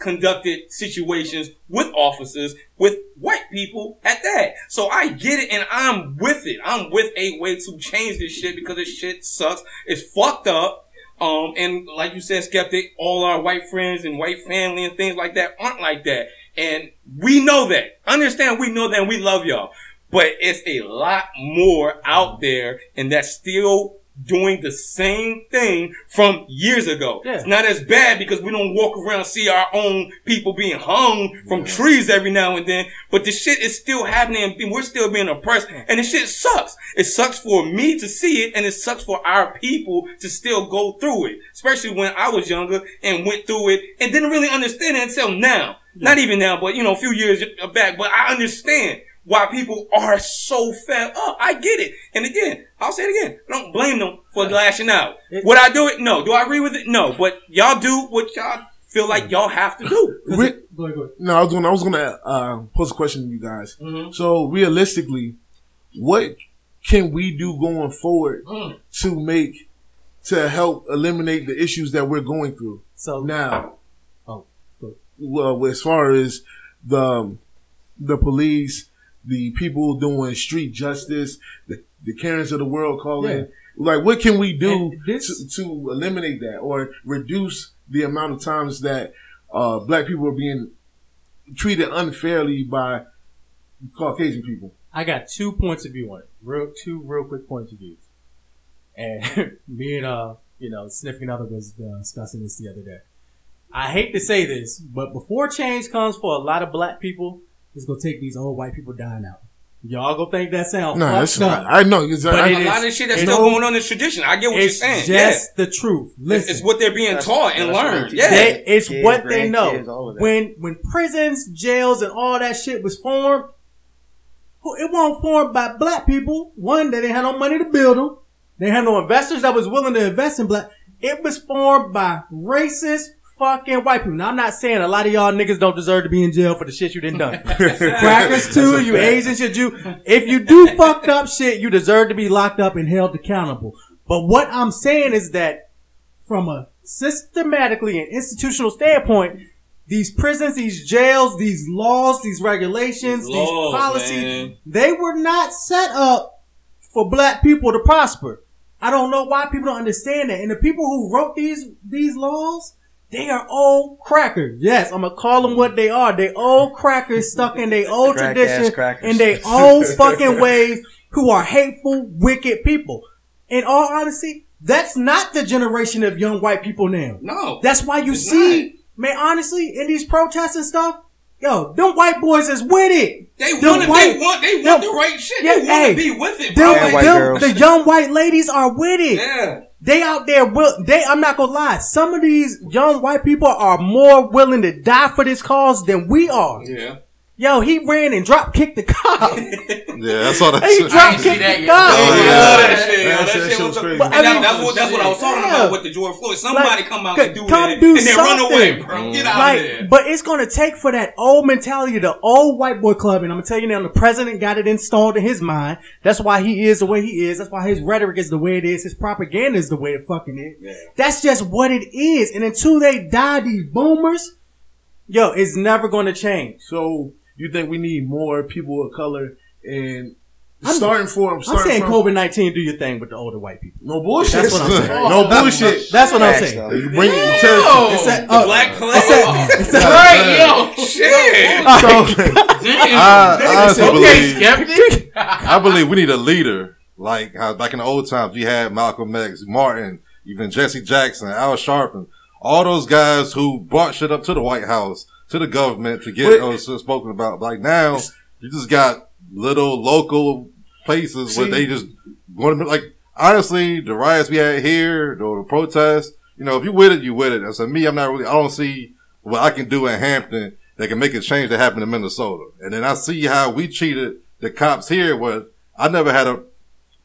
misconducted situations with officers with white people at that. So I get it and I'm with it. I'm with a way to change this shit because this shit sucks. It's fucked up. Um, and like you said, skeptic, all our white friends and white family and things like that aren't like that. And we know that. Understand we know that and we love y'all. But it's a lot more out there and that's still doing the same thing from years ago. Yeah. It's not as bad because we don't walk around see our own people being hung from trees every now and then. But the shit is still happening and we're still being oppressed. And the shit sucks. It sucks for me to see it and it sucks for our people to still go through it. Especially when I was younger and went through it and didn't really understand it until now. Not even now, but you know, a few years back. But I understand why people are so fed up. I get it. And again, I'll say it again. I don't blame them for lashing out. Would I do it? No. Do I agree with it? No. But y'all do what y'all feel like y'all have to do. Re- go ahead, go ahead. no, I was gonna I was gonna uh, pose a question to you guys. Mhm. So realistically, what can we do going forward Mm. to make to help eliminate the issues that we're going through So now? Oh, well, as far as the um, the police, the people doing street justice, the the Karens of the world calling, Yeah. like what can we do this- to, to eliminate that or reduce the amount of times that uh, black people are being treated unfairly by Caucasian people? I got two points of view on it. Real two real quick points of view. And me and uh, you know, significant other was uh, discussing this the other day. I hate to say this, but before change comes for a lot of black people, it's gonna take these old white people dying out. Y'all gonna think that sounds No, fucked that's up. I know. It's, But I, it a is- lot of shit that's still going on in tradition. I get what you're saying. just the truth. Listen, It's, it's what they're being That's- taught and learned. Yeah. They, it's Kids, what they know. grandkids, all of that. When when prisons, jails, and all that shit was formed, it wasn't formed by black people. One, they didn't have no money to build them. They had no investors that was willing to invest in black. It was formed by racist fucking white people. Now I'm not saying a lot of y'all niggas don't deserve to be in jail for the shit you done done. Crackers too, you Asians, you Jew. If you do fucked up shit, you deserve to be locked up and held accountable. But what I'm saying is that from a systematically and institutional standpoint, these prisons, these jails, these laws, these regulations, These these laws, policies, man. they were not set up for black people to prosper. I don't know why people don't understand that. And the people who wrote these these laws, they are old crackers. Yes, I'm gonna call them what they are. They old crackers stuck in their old Crack-ass tradition crackers. and their old fucking ways who are hateful, wicked people. In all honesty, that's not the generation of young white people now. No. That's why you It's see, man, honestly, in these protests and stuff, yo, them white boys is with it. They Them want to. white- They want. They want them- the right shit. Yeah, they want hey, to be with it, Them, bro. And white them- the young white ladies are with it. Yeah. They out there will they I'm not gonna lie, some of these young white people are more willing to die for this cause than we are. Yeah. Yo, he ran and drop kicked the cop. Yeah, that's all that. he shit. drop kicked that the yet. cop. Oh, I yeah. that shit. yo. That That shit shit was was crazy. But, And I that- that's what that's what I was talking Yeah. about with the George Floyd. Somebody Like, come out and do come that, do and then run away, something. bro. Get mm-hmm. out Like, of there. but it's gonna take for that old mentality, the old white boy club, and I'm gonna tell you now, the president got it installed in his mind. That's why he is the way he is. That's why his rhetoric is the way it is. His propaganda is the way it fucking is. Yeah. That's just what it is. And until they die, these boomers, yo, it's never gonna change. So you think we need more people of color and I'm- starting for I'm I'm saying COVID nineteen do your thing with the older white people. No bullshit. That's what I'm saying. no bullshit. That's what I'm saying. though. You bring Yo, it to It's that- the uh, black plague. It's that, it's that, Right, yo, shit. so I honestly Okay, believe. skeptic. I believe we need a leader like how back in the old times we had Malcolm X, Martin, even Jesse Jackson, Al Sharpton, all those guys who brought shit up to the White House, to the government to get But- those spoken about. Like now, you just got little local places where they just going to be like. Honestly, the riots we had here, or the protests, you know, if you with it, you with it. And so me, I'm not really. I don't see what I can do in Hampton that can make a change that happened in Minnesota. And then I see how we cheated the cops here. Where I never had a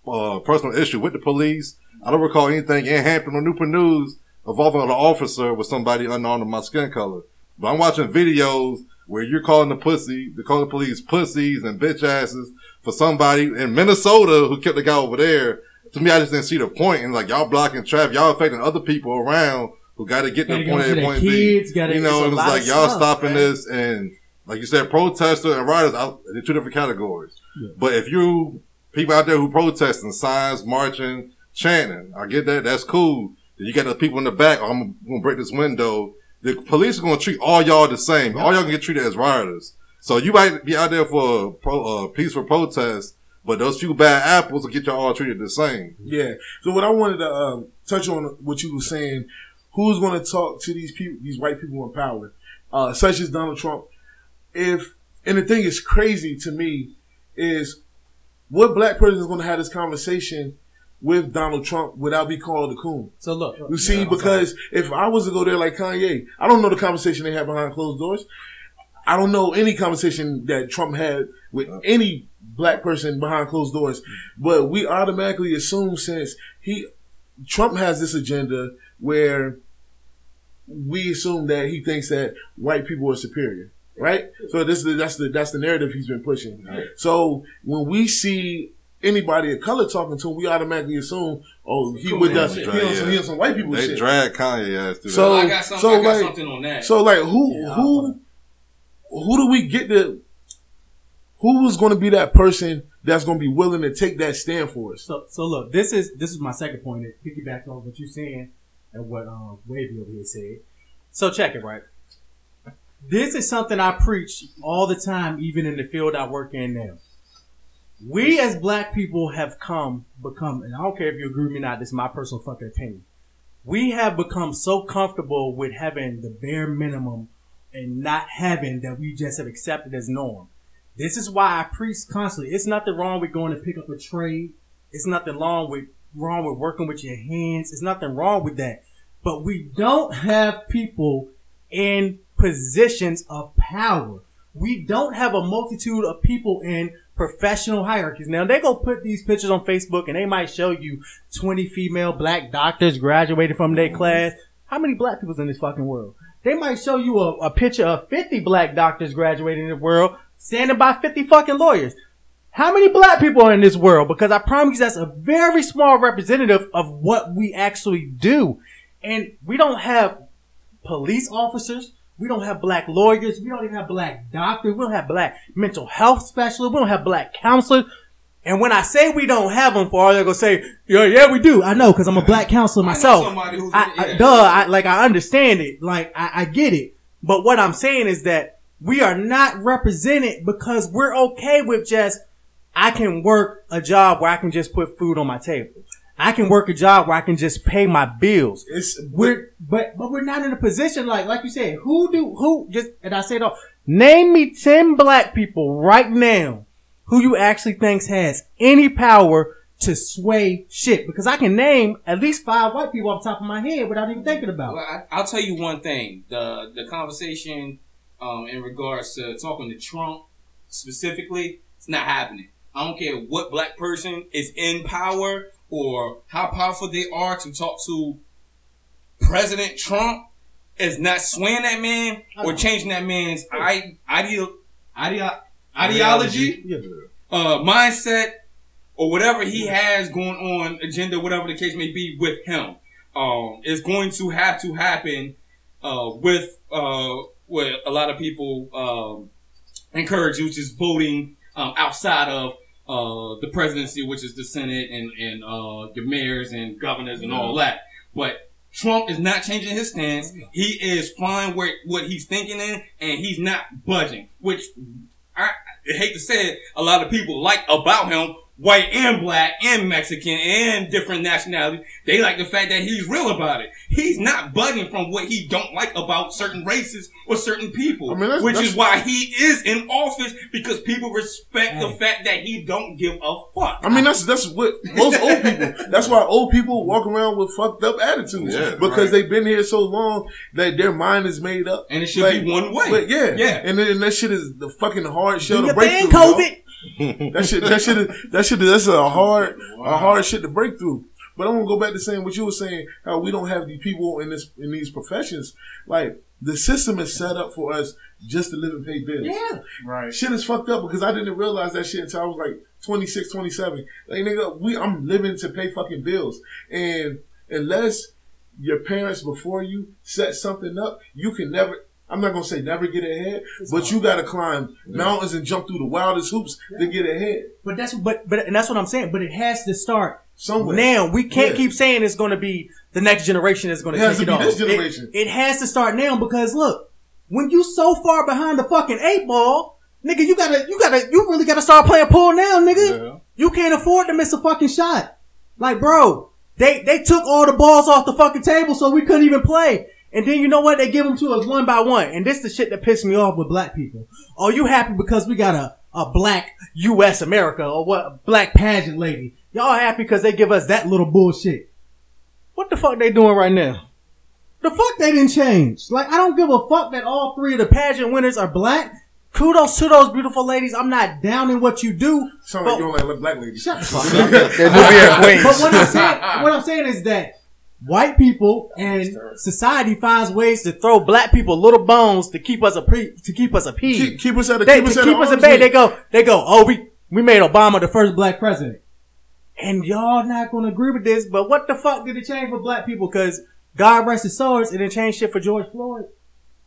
uh, personal issue with the police. I don't recall anything in Hampton or Newport News involving an officer with somebody unknown to my skin color. But I'm watching videos where you're calling the pussy, they're calling the police pussies and bitch asses for somebody in Minnesota who kept the guy over there. To me, I just didn't see the point. And like y'all blocking traffic, y'all affecting other people around who got to get to the point A, their point kids, B. gotta- You know, it was like y'all stuff, stopping man. this and like you said, protesters and rioters, out, they're two different categories. But if you people out there who protesting, signs, marching, chanting, I get that. That's cool. Then you got the people in the back. "Oh, I'm gonna break this window. The police are gonna treat all y'all the same. All y'all can get treated as rioters. So you might be out there for a pro, uh, peaceful protest, but those few bad apples will get y'all all treated the same. Yeah. So what I wanted to um, touch on what you were saying, who's going to talk to these people, these white people in power, uh, such as Donald Trump? If and the thing is crazy to me is what black person is going to have this conversation with Donald Trump without be called a coon? So look, You see, because if I was to go there like Kanye, I don't know the conversation they have behind closed doors. I don't know any conversation that Trump had with any black person behind closed doors. But we automatically assume since he Trump has this agenda where we assume that he thinks that white people are superior. Right? So this is that's the that's the narrative he's been pushing. So when we see anybody of color talking to him, we automatically assume, oh, he with the, he on, some, he on some white people They shit. drag Kanye ass through So- that. I got, some, so, I got like- something on that. So like who who who do we get to who is going to be that person that's going to be willing to take that stand for us? So, so look, this is this is my second point. It piggybacks on what you're saying and what um, Wavy over here said. So check it right. This is something I preach all the time, even in the field I work in now. We as black people have come become, and I don't care if you agree with me or not. This is my personal fucking opinion. We have become so comfortable with having the bare minimum and not having that we just have accepted as norm. This is why I preach constantly. It's nothing wrong with going to pick up a trade. It's nothing wrong with wrong with working with your hands. It's nothing wrong with that. But we don't have people in positions of power. We don't have a multitude of people in professional hierarchies. Now they go put these pictures on Facebook and they might show you 20 female black doctors graduated from their class. How many black people's in this fucking world? They might show you a, a picture of 50 black doctors graduating in the world standing by 50 fucking lawyers. How many black people are in this world? Because I promise that's a very small representative of what we actually do. And we don't have police officers. We don't have black lawyers. We don't even have black doctors. We don't have black mental health specialists. We don't have black counselors. And when I say we don't have them, for all they're gonna say, yeah, yeah, we do. I know because I'm a black counselor I myself. I, I, yeah. duh, I, like I understand it. Like I, I get it. But what I'm saying is that we are not represented because we're okay with just I can work a job where I can just put food on my table. I can work a job where I can just pay my bills. It's We're but but we're not in a position like like you said. Who do who just and I say it all. Name me ten black people right now who you actually thinks has any power to sway shit. Because I can name at least five white people off the top of my head without even thinking about Well, it. I, I'll tell you one thing: the the conversation um, in regards to talking to Trump specifically, it's not happening. I don't care what black person is in power or how powerful they are to talk to President Trump is not swaying that man or changing that man's I, ideo, ideology, Yeah. uh, mindset, or whatever he has going on, agenda, whatever the case may be with him. Um, is going to have to happen uh, with uh, what a lot of people um, encourage, which is voting um, outside of uh, the presidency, which is the Senate and and uh, the mayors and governors and all that. But Trump is not changing his stance. He is fine where what he's thinking in, and he's not budging. Which I, I hate to say it, a lot of people like about him, white and black and Mexican and different nationalities. They like the fact that he's real about it. He's not budging from what he don't like about certain races or certain people, I mean, that's- which that's- is why he is in office because people respect the mm. fact that he don't give a fuck. I mean, that's that's what most old people. That's why old people walk around with fucked up attitudes Yeah, because right. they've been here so long that their mind is made up. and it should Like, be one way. But yeah, Yeah. and, then- and that shit is the fucking hard shell Do to break thing, through. COVID. That shit, that shit, that shit, that's a hard, a hard shit to break through. But I'm gonna go back to saying what you were saying, how we don't have these people in this in these professions. Like the system is set up for us just to live and pay bills. Yeah. Right. Shit is fucked up because I didn't realize that shit until I was like 26, 27. Like nigga, we I'm living to pay fucking bills. And unless your parents before you set something up, you can never I'm not gonna say never get ahead, but you gotta climb mountains and jump through the wildest hoops to get ahead. But that's but but and that's what I'm saying. But it has to start Somewhere. now. We can't Yeah. keep saying it's to be the next generation that's going It take to it be off. this generation. It, it has to start now because look, when you so far behind the fucking eight ball, nigga, you gotta you gotta you really gotta start playing pool now, nigga. Yeah. You can't afford to miss a fucking shot. Like, bro, they they took all the balls off the fucking table so we couldn't even play. And then you know what? They give them to us one by one. And this is the shit that pissed me off with black people. Are you happy because we got a, a black U.S. America or what? Black pageant lady. Y'all happy because they give us that little bullshit. What the fuck they doing right now? The fuck they didn't change. Like, I don't give a fuck that all three of the pageant winners are black. Kudos to those beautiful ladies. I'm not down in what you do. Sound like you don't like black ladies. Shut the fuck up. They're Nubian queens. But what I'm saying, what I'm saying is that white people and society finds ways to throw black people little bones to keep us a pre, to keep us appeased. Keep, keep us at a they, keep us at keep us at bay. They go, they go. Oh, we we made Obama the first black president, and y'all not gonna agree with this. But what the fuck did it change for black people? Because God rest his soul, it didn't change shit for George Floyd.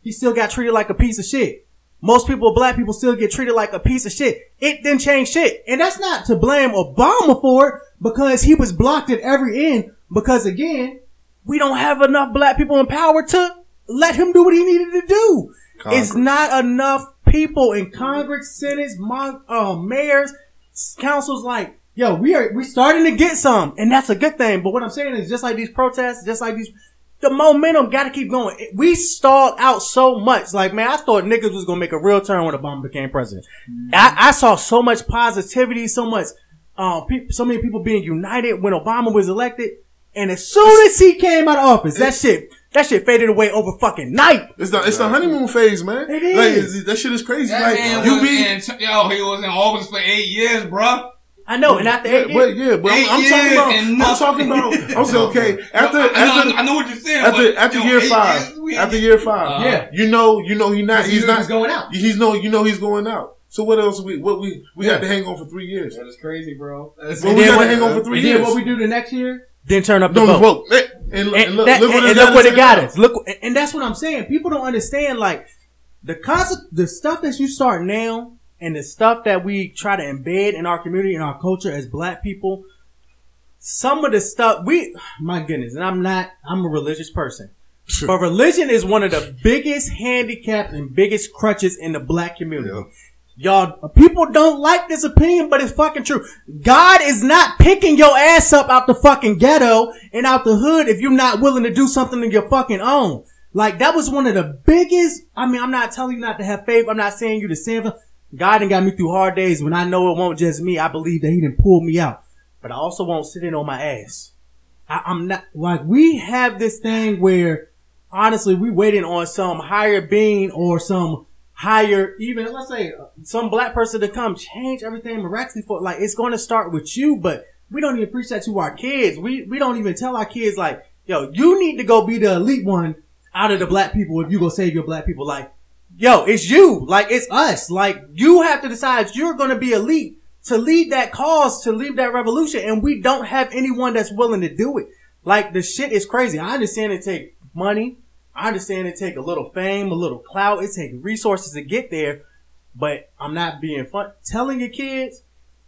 He still got treated like a piece of shit. Most people, black people, still get treated like a piece of shit. It didn't change shit, and that's not to blame Obama for it because he was blocked at every end. Because again, we don't have enough black people in power to let him do what he needed to do. It's not enough people in Congress, Senate, mon- uh, mayors, councils. Like, yo, we are we starting to get some, and that's a good thing. But what I'm saying is, just like these protests, just like these, the momentum got to keep going. We stalled out so much. Like, man, I thought niggas was gonna make a real turn when Obama became president. I, I saw so much positivity, so much, um, peop so many people being united when Obama was elected. And as soon as he came out of office, that shit, that shit faded away over fucking night. It's the it's the honeymoon phase, man. It Like, is. it's- that shit is crazy. That like man you was be in, yo, he was in office for eight years, bro. I know, and after yeah, eight but years, yeah, but I'm, I'm talking about. I'm talking about. I'm saying okay. After I, I, after know, I know what you're saying. after but, after yo, year five, years, after year five, Uh-huh. Yeah. you know, you know, he not, he he's not he was going out. He's no, you know, he's going out. So what else? We what we we had to hang on for three years. That is crazy, bro. Well, we had to hang on for three years. what we do the next year? Then turn up the vote. vote. Eh, And, and, And, look, that- look what and- and got look it got us. Look, and that's what I'm saying. People don't understand like the concept, the stuff that you start now, and the stuff that we try to embed in our community and our culture as Black people. Some of the stuff we, my goodness, and I'm not, I'm a religious person. But religion is one of the biggest handicaps and biggest crutches in the black community. Yeah. Y'all, people don't like this opinion, but it's fucking true. God is not picking your ass up out the fucking ghetto and out the hood if you're not willing to do something of your fucking own. Like that was one of the biggest. I mean, I'm not telling you not to have faith. I'm not saying you to sin. God done got me through hard days when I know it won't just me. I believe that He didn't pull me out, but I also won't sit in on my ass. I, I'm not like we have this thing where honestly we waiting on some higher being or some hire even let's say some black person to come change everything miraculously for like it's going to start with you but we don't even preach that to our kids. We we don't even tell our kids like yo you need to go be the elite one out of the black people if you go save your black people. Like yo it's you. Like it's us. Like you have to decide you're going to be elite to lead that cause to lead that revolution and we don't have anyone that's willing to do it. Like the shit is crazy. I understand it take money I understand it take a little fame, a little clout, it take resources to get there, but I'm not being fun. Telling your kids,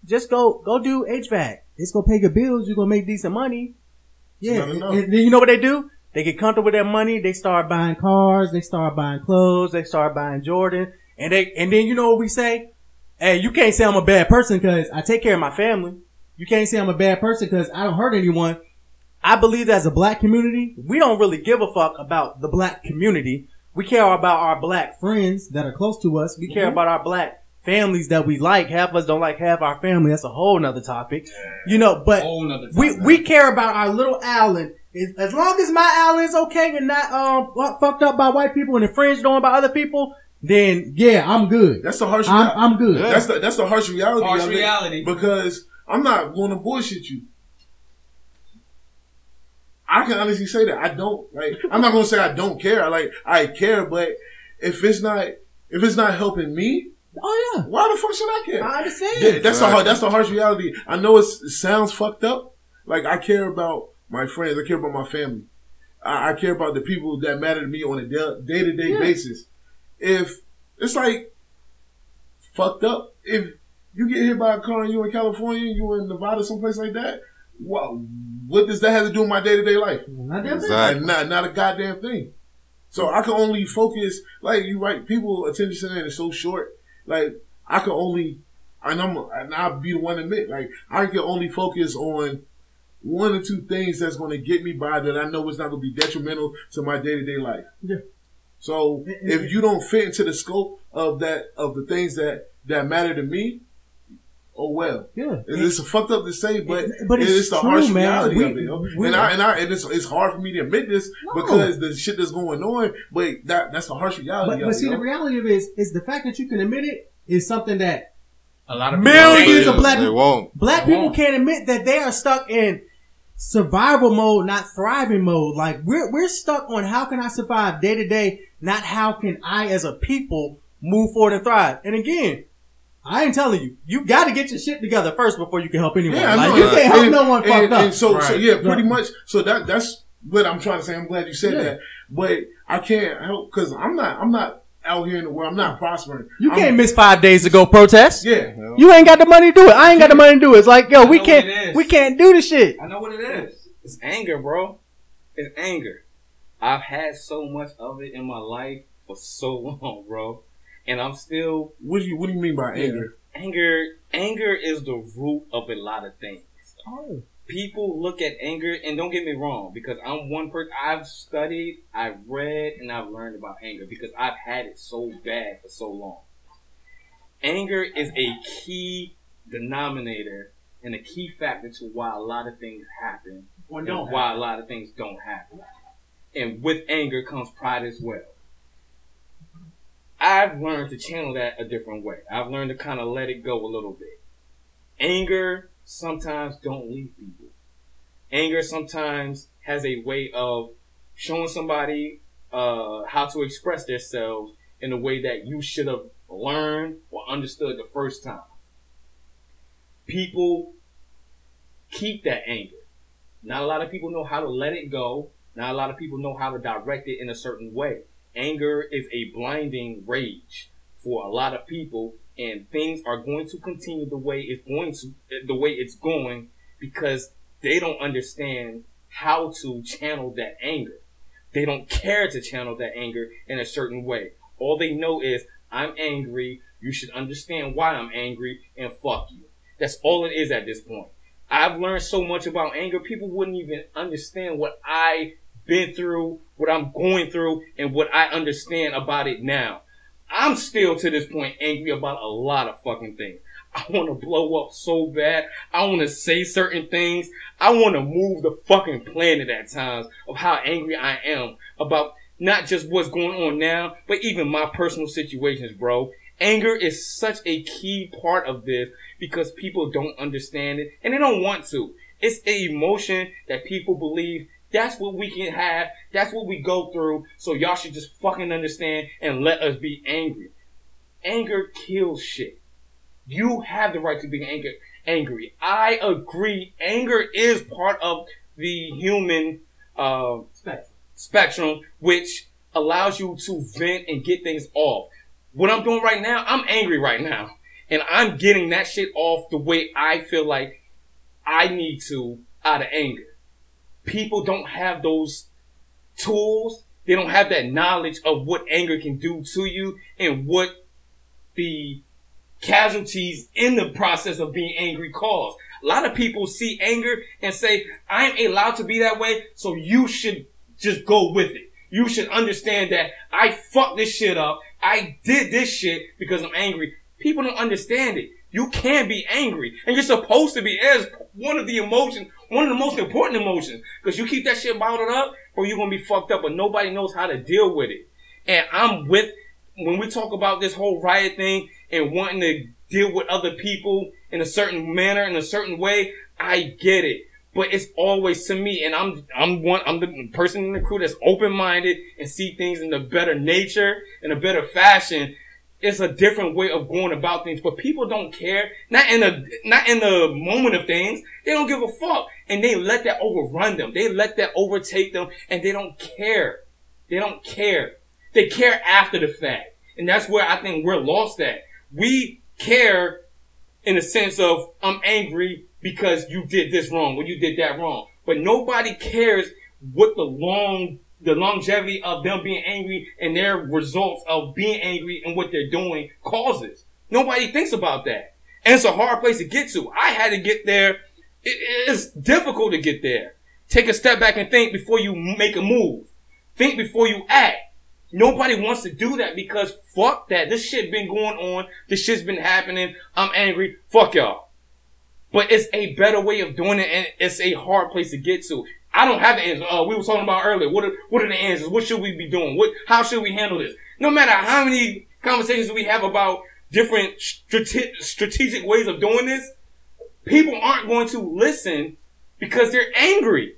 just go go do HVAC. It's gonna pay your bills. You're gonna make decent money. Yeah, no, no. and then you know what they do? They get comfortable with their money. They start buying cars. They start buying clothes. They start buying Jordan. And they and then you know what we say? Hey, you can't say I'm a bad person because I take care of my family. You can't say I'm a bad person because I don't hurt anyone. I believe that as a black community, we don't really give a fuck about the black community. We care about our black friends that are close to us. We care about our black families that we like. Half of us don't like half our family. That's a whole nother topic. You know, but we we care about our little Allen. As- As long as my Allen's okay and not um fucked up by white people and infringed on by other people, then yeah, I'm good. That's the harsh. I'm. I'm good. Yeah. That's the that's the harsh reality. Harsh reality. Because I'm not going to bullshit you. I can honestly say that I don't like. I'm not going to say I don't care. I like I care, but if it's not if it's not helping me, Oh yeah, why the fuck should I care? I understand. Yeah, that's the Right. hard, that's the harsh reality. I know it's, it sounds fucked up. Like I care about my friends. I care about my family. I, I care about the people that matter to me on a day to day basis. If it's like fucked up, if you get hit by a car and you in California, you in Nevada, someplace like that, what what does that have to do with my day to day life? Not. Exactly. Not not a goddamn thing. So I can only focus like you right. People attention span is so short. Like I can only, and I'm and I'll be the one to admit like I can only focus on one or two things that's going to get me by that I know is not going to be detrimental to my day to day life. Yeah. So if you don't fit into the scope of that of the things that that matter to me, oh well. Yeah. It's fucked up to say, but, It- but it's it's the true, harsh man. reality We- of it. we- and I and I and it's it's hard for me to admit this No. because the shit that's going on. But that that's the harsh reality. But, of but see, yo. the reality of it is, is the fact that you can admit it is something that A lot of Millions of black- They won't. black Come people on. can't admit that they are stuck in survival mode, not thriving mode. Like we're we're stuck on how can I survive day to day, not how can I as a people move forward and thrive. And again, I ain't telling you, you got to get your shit together first before you can help anyone. Yeah, I like know. you can't help And- no one and, fucked up. And so, so yeah, pretty Right. much. So that that's what I'm trying to say. I'm glad you said Yeah. that. But I can't help because I'm not. I'm not out here in the world. I'm not prospering. you I'm- can't miss five days to go protest. Yeah. You ain't got the money to do it. I ain't got the money to do it. It's like, yo, we can't, we can't do the shit. I know what it is. It's anger, bro. It's anger. I've had so much of it in my life for so long, bro. And I'm still What do you What do you mean by anger? anger anger is the root of a lot of things. Oh. People look at anger and don't get me wrong, because I'm one person I've studied, I've read, and I've learned about anger because I've had it so bad for so long. Anger is a key denominator and a key factor to why a lot of things happen Or and don't why a lot of things don't happen. And with anger comes pride as well. I've learned to channel that a different way. I've learned to kind of let it go a little bit. Anger sometimes don't leave people. Anger sometimes has a way of showing somebody uh, how to express themselves in a way that you should have learned or understood the first time. People keep that anger. Not a lot of people know how to let it go. Not a lot of people know how to direct it in a certain way. Anger is a blinding rage for a lot of people, and things are going to continue the way it's going to, the way it's going, because they don't understand how to channel that anger. They don't care to channel that anger in a certain way. All they know is, I'm angry, you should understand why I'm angry, and fuck you. That's all it is at this point. I've learned so much about anger, people wouldn't even understand what I been through, what I'm going through, and what I understand about it now. I'm still to this point angry about a lot of fucking things. I want to blow up so bad. I want to say certain things. I want to move the fucking planet at times of how angry I am about not just what's going on now, but even my personal situations, bro. Anger is such a key part of this because people don't understand it and they don't want to. It's an emotion that people believe that's what we can have. That's what we go through. So y'all should just fucking understand and let us be angry. Anger kills shit. You have the right to be angry. Angry. I agree. Anger is part of the human uh, Spectrum. spectrum, which allows you to vent and get things off. What I'm doing right now, I'm angry right now. And I'm getting that shit off the way I feel like I need to out of anger. People don't have those tools. They don't have that knowledge of what anger can do to you and what the casualties in the process of being angry cause. A lot of people see anger and say, I'm allowed to be that way, so you should just go with it. You should understand that I fucked this shit up. I did this shit because I'm angry. People don't understand it. You can be angry, and you're supposed to be as one of the emotions, one of the most important emotions. Because you keep that shit bottled up, or you're gonna be fucked up, but nobody knows how to deal with it. And I'm with when we talk about this whole riot thing and wanting to deal with other people in a certain manner, in a certain way. I get it. But it's always to me, and I'm I'm one I'm the person in the crew that's open minded and see things in a better nature, in a better fashion. It's a different way of going about things, but people don't care. Not in the not in the moment of things. They don't give a fuck, and they let that overrun them. They let that overtake them, and they don't care. They don't care. They care after the fact, and that's where I think we're lost at. We care in the sense of I'm angry because you did this wrong or you did that wrong. But nobody cares what the long the longevity of them being angry and their results of being angry and what they're doing causes. Nobody thinks about that. And it's a hard place to get to. I had to get there. It- it's difficult to get there. Take a step back and think before you make a move. Think before you act. Nobody wants to do that because fuck that. This shit been going on. This shit's been happening. I'm angry. Fuck y'all. But it's a better way of doing it, and it's a hard place to get to. I don't have the answer. Uh, we were talking about earlier. What are, what are the answers? What should we be doing? What, how should we handle this? No matter how many conversations we have about different strate- strategic ways of doing this, people aren't going to listen because they're angry.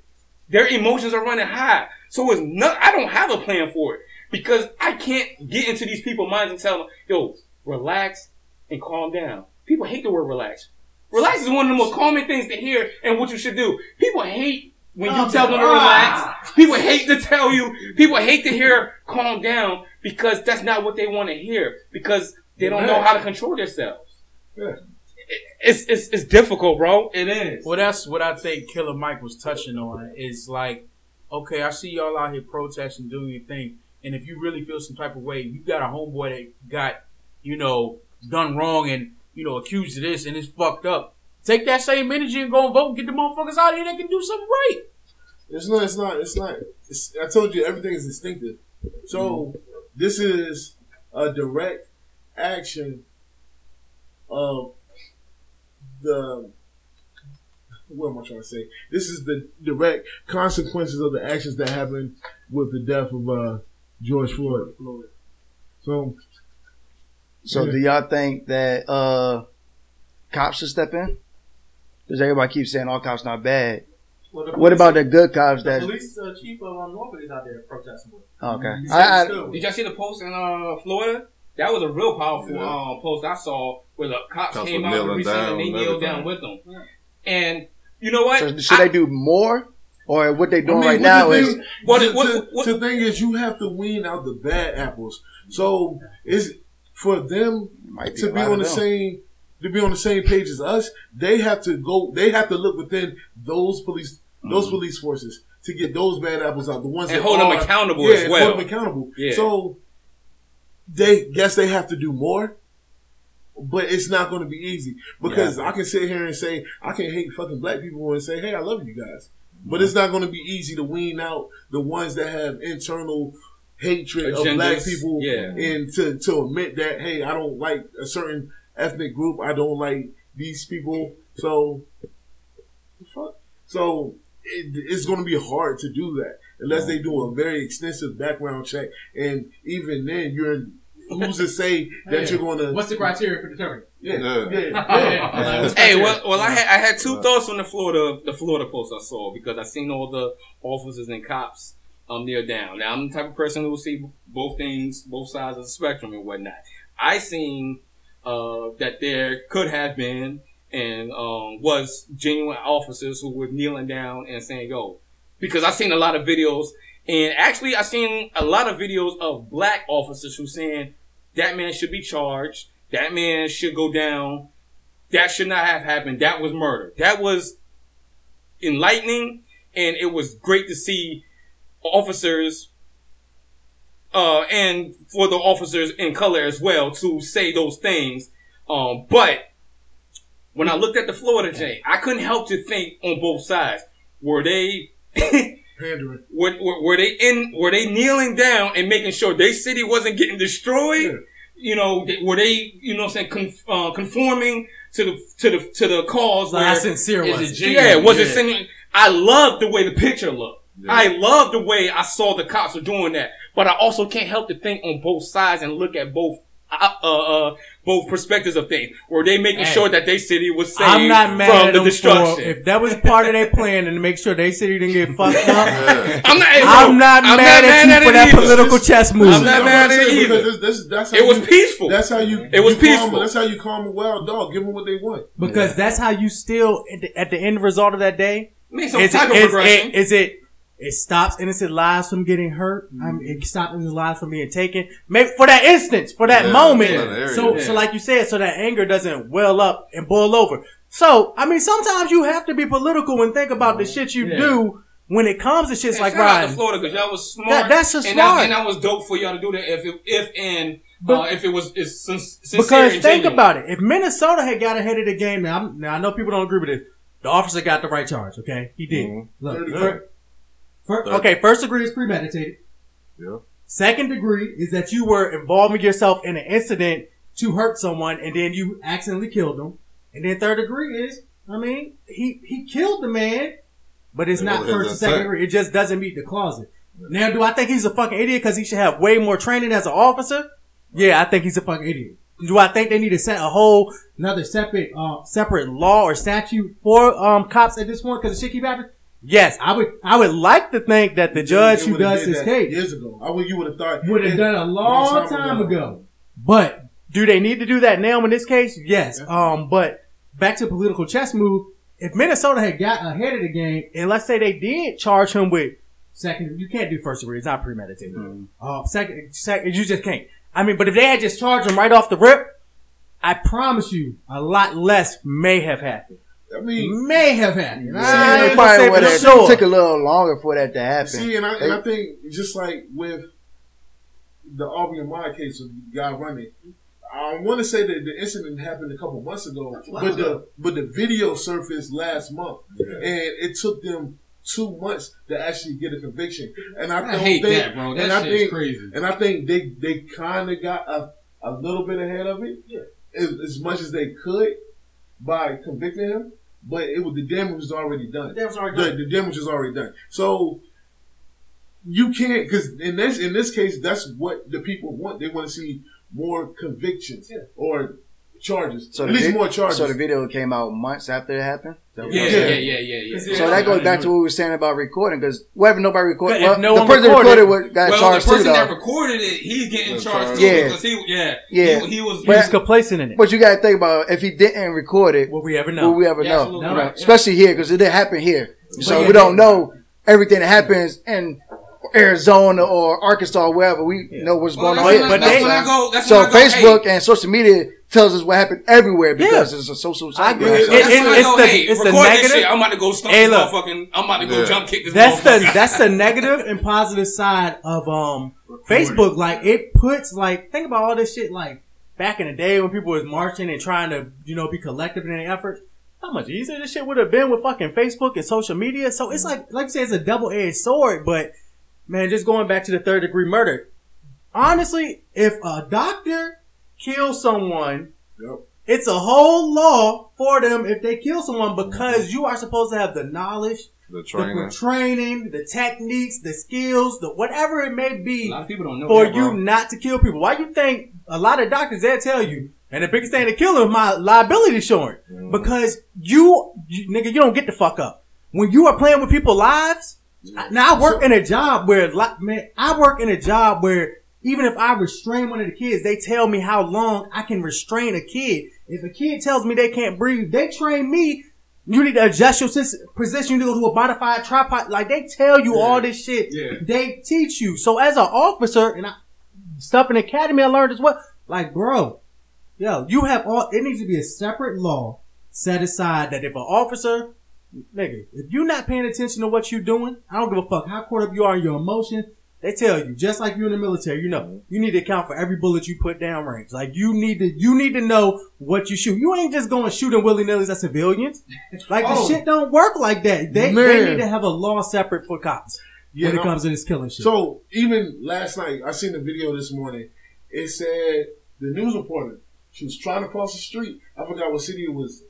Their emotions are running high. So it's not, I don't have a plan for it because I can't get into these people's minds and tell them, yo, relax and calm down. People hate the word relax. Relax is one of the most common things to hear and what you should do. People hate when oh you Calm tell them to relax. People hate to tell you, people hate to hear calm down because that's not what they want to hear because they don't know how to control themselves. Yeah. It's, it's, it's difficult, bro. It is. Well, that's what I think Killer Mike was touching on. Is like, okay, I see y'all out here protesting, doing your thing, and if you really feel some type of way, you got a homeboy that got, you know, done wrong and you know accused of this and it's fucked up. Take that same energy and go and vote and get the motherfuckers out here that can do something right. It's not. It's not. It's not. It's, I told you everything is instinctive. So this is a direct action of the. What am I trying to say? This is the direct consequences of the actions that happened with the death of uh, George Floyd. So So Yeah. do y'all think that uh, cops should step in? Because everybody keeps saying all cops not bad. Well, the What about the good cops the that? police uh, chief of um, Norfolk is out there protesting with? Okay, I, I, Did y'all see the post in uh, Florida? That was a real powerful Yeah. um, post I saw where the cops Cops came out and kneeling recently down and they and kneeled down everything. with them. And you know what? so should I- they do more, or what they doing I mean, right what now the is? What- the, what- the- what- the thing is, you have to wean out the bad apples. So it's for them Might to be on the them. same to be on the same page as us. They have to go. They have to look within those police those Mm-hmm. police forces to get those bad apples out. The ones And that hold them are- accountable yeah, as well. Hold them accountable. Yeah. So they guess they have to do more. But it's not going to be easy because I can sit here and say I can hate fucking black people and say, "Hey, I love you guys," but it's not going to be easy to wean out the ones that have internal hatred of black people yeah. and to, to admit that hey i don't like a certain ethnic group i don't like these people so fuck so it, it's going to be hard to do that unless they do a very extensive background check. And even then, you're who's to say that Yeah. you're going to? What's the criteria for determining? Yeah, Yeah. yeah, yeah. Yeah. Hey, well, well, I had I had two thoughts on the Florida the Florida post I saw because I seen all the officers and cops um near down. Now I'm the type of person who will see both things, both sides of the spectrum and whatnot. I seen uh, that there could have been and um, was genuine officers who were kneeling down and saying, "Go," because I've seen a lot of videos and actually I've seen a lot of videos of black officers who saying that man should be charged, that man should go down that should not have happened. That was murder. That was enlightening, and it was great to see officers, uh, and for the officers in color as well to say those things. Um, but when I looked at the Florida J, I couldn't help to think on both sides. Were they Pandering. were, were, were they in were they kneeling down and making sure their city wasn't getting destroyed Yeah. you know were they you know what I'm saying conf, uh, conforming to the to the to the cause Like, where- sincere was it it? genuine? yeah was it Yeah. singing I love the way the picture looked Yeah. I love the way I saw the cops were doing that but I also can't help to think on both sides and look at both uh, uh, uh, both perspectives of things. Were they making Hey. sure that their city was saved I'm not mad from at the them destruction? for if that was part of their plan and to make sure their city didn't get fucked up. Yeah. I'm not. hey, bro, I'm not I'm mad at you it for that either. political chess move. I'm not mad at it either. this- this- that's how It was you- peaceful. That's how you. It was you calm- peaceful. that's how you calm a wild dog. Give them what they want. Because that's how you still at the, at the end result of that day. Need some Is type it, of is, progression. it, is it it stops innocent lives from getting hurt? I mean, it stops innocent lives from being taken. Maybe for that instance, for that Yeah, moment. for that area. so, Yeah. so like you said, so that anger doesn't well up and boil over. So, I mean, sometimes you have to be political and think about the shit you Yeah. do when it comes to shit And like shout out to Florida because y'all was smart. That- that's just and smart. That, and that was dope for y'all to do that. If it, if and But- uh, if it was it's sin- sincere Because and think genuine. about it. If Minnesota had got ahead of the game, now, I'm, now I know people don't agree with this. The officer got the right charge. Okay, he did. Mhm. Look, Thirty- fir- okay, first degree is premeditated. Yeah. Second degree is that you were involving yourself in an incident to hurt someone, and then you accidentally killed them. And then third degree is, I mean, he he killed the man, but it's not wasn't first and second degree. It just doesn't meet the closet. Now, do I think he's a fucking idiot because he should have way more training as an officer? Yeah, I think he's a fucking idiot. Do I think they need to set a whole another separate uh, separate law or statute for um cops at this point because the shit keep happening? Yes, I would. I would like to think that the judge who does this case years ago. I would. You would have thought would have done a long Long time, time ago. ago. But do they need to do that now in this case? Yes. Um. But back to political chess move. If Minnesota had got ahead of the game, and let's say they did charge him with second, you can't do first degree. It's not premeditated. Uh, second, second, you just can't. I mean, but if they had just charged him right off the rip, I promise you, a lot less may have happened. I mean, May have happened. Yeah, I it ain't gonna probably say would for have sure. took a little longer for that to happen. see, and I, and I think just like with the Arbery Ahmaud case of the guy running, I want to say that the incident happened a couple months ago, but the but the video surfaced last month, and it took them two months to actually get a conviction. And I, I don't hate think, that, bro. and That I shit's think, crazy. And I think they they kind of got a, a little bit ahead of it, as, as much as they could by convicting him. But it was the damage was already done. That was already The, done. the damage is already done. So you can't because in this in this case, that's what the people want. They want to see more convictions or charges. So At the least vid- more charges. So the video came out months after it happened. Is that what Yeah, yeah, yeah, yeah, yeah. So that goes back to what we were saying about recording because why haven't nobody recorded? But if Well, no the person that recorded- recorded what got well, charged the person too, that recorded it, he's getting Was charged charged. too Yeah. because he, yeah, Yeah. he, he was. He was complacent in it. But you got to think about if he didn't record it, Will we ever know? will we ever Yeah, know? absolutely right. Especially here because it didn't happen here, so yeah, we don't know everything that happens in Arizona or Arkansas, or wherever we know what's Well, going that's on when But that's they- when I go. That's So when I go, Facebook hey, and social media tells us what happened everywhere because it's a social site. I agree. It, it, it, it's I go, the, hey, it's the negative. Shit. I'm about to go stomp Hey, this look. motherfucking. I'm about to go Yeah. jump kick this. That's the motherfucker. that's the negative and positive side of um Facebook. Like it puts like think about all this shit like back in the day when people was marching and trying to you know be collective in their effort How much easier this shit would have been with fucking Facebook and social media. So it's like like you say, it's a double edged sword. But man, just going back to the third degree murder. Honestly, if a doctor kills someone, Yep. it's a whole law for them if they kill someone because you are supposed to have the knowledge The the training. training, the techniques, the skills, the whatever it may A be lot of people don't know for that, you not to kill people. Why you think a lot of doctors they'll tell you, and the biggest thing to kill them, my liability insurance, Mm. because you, you, nigga, you don't get the fuck up when you are playing with people's lives. Now I work in a job where, like, man, I work in a job where even if I restrain one of the kids, they tell me how long I can restrain a kid. If a kid tells me they can't breathe, they train me. You need to adjust your position. You need to go to a modified tripod. Like they tell you all this shit. Yeah. They teach you. So as an officer, and I, stuff in the academy, I learned as well. Like, bro, yo, you have all. It needs to be a separate law set aside that if an officer, nigga, if you're not paying attention to what you're doing, I don't give a fuck how caught up you are in your emotion. They tell you, just like you in the military, you know, you need to account for every bullet you put down range. Like you need to, you need to know what you shoot. You ain't just going shooting willy nilly at civilians. Like Oh. the shit don't work like that. They, they need to have a law separate for cops Yeah, when it no. comes to this killing shit. So even last night, I seen the video this morning. It said the news reporter she was trying to cross the street. I forgot what city it was.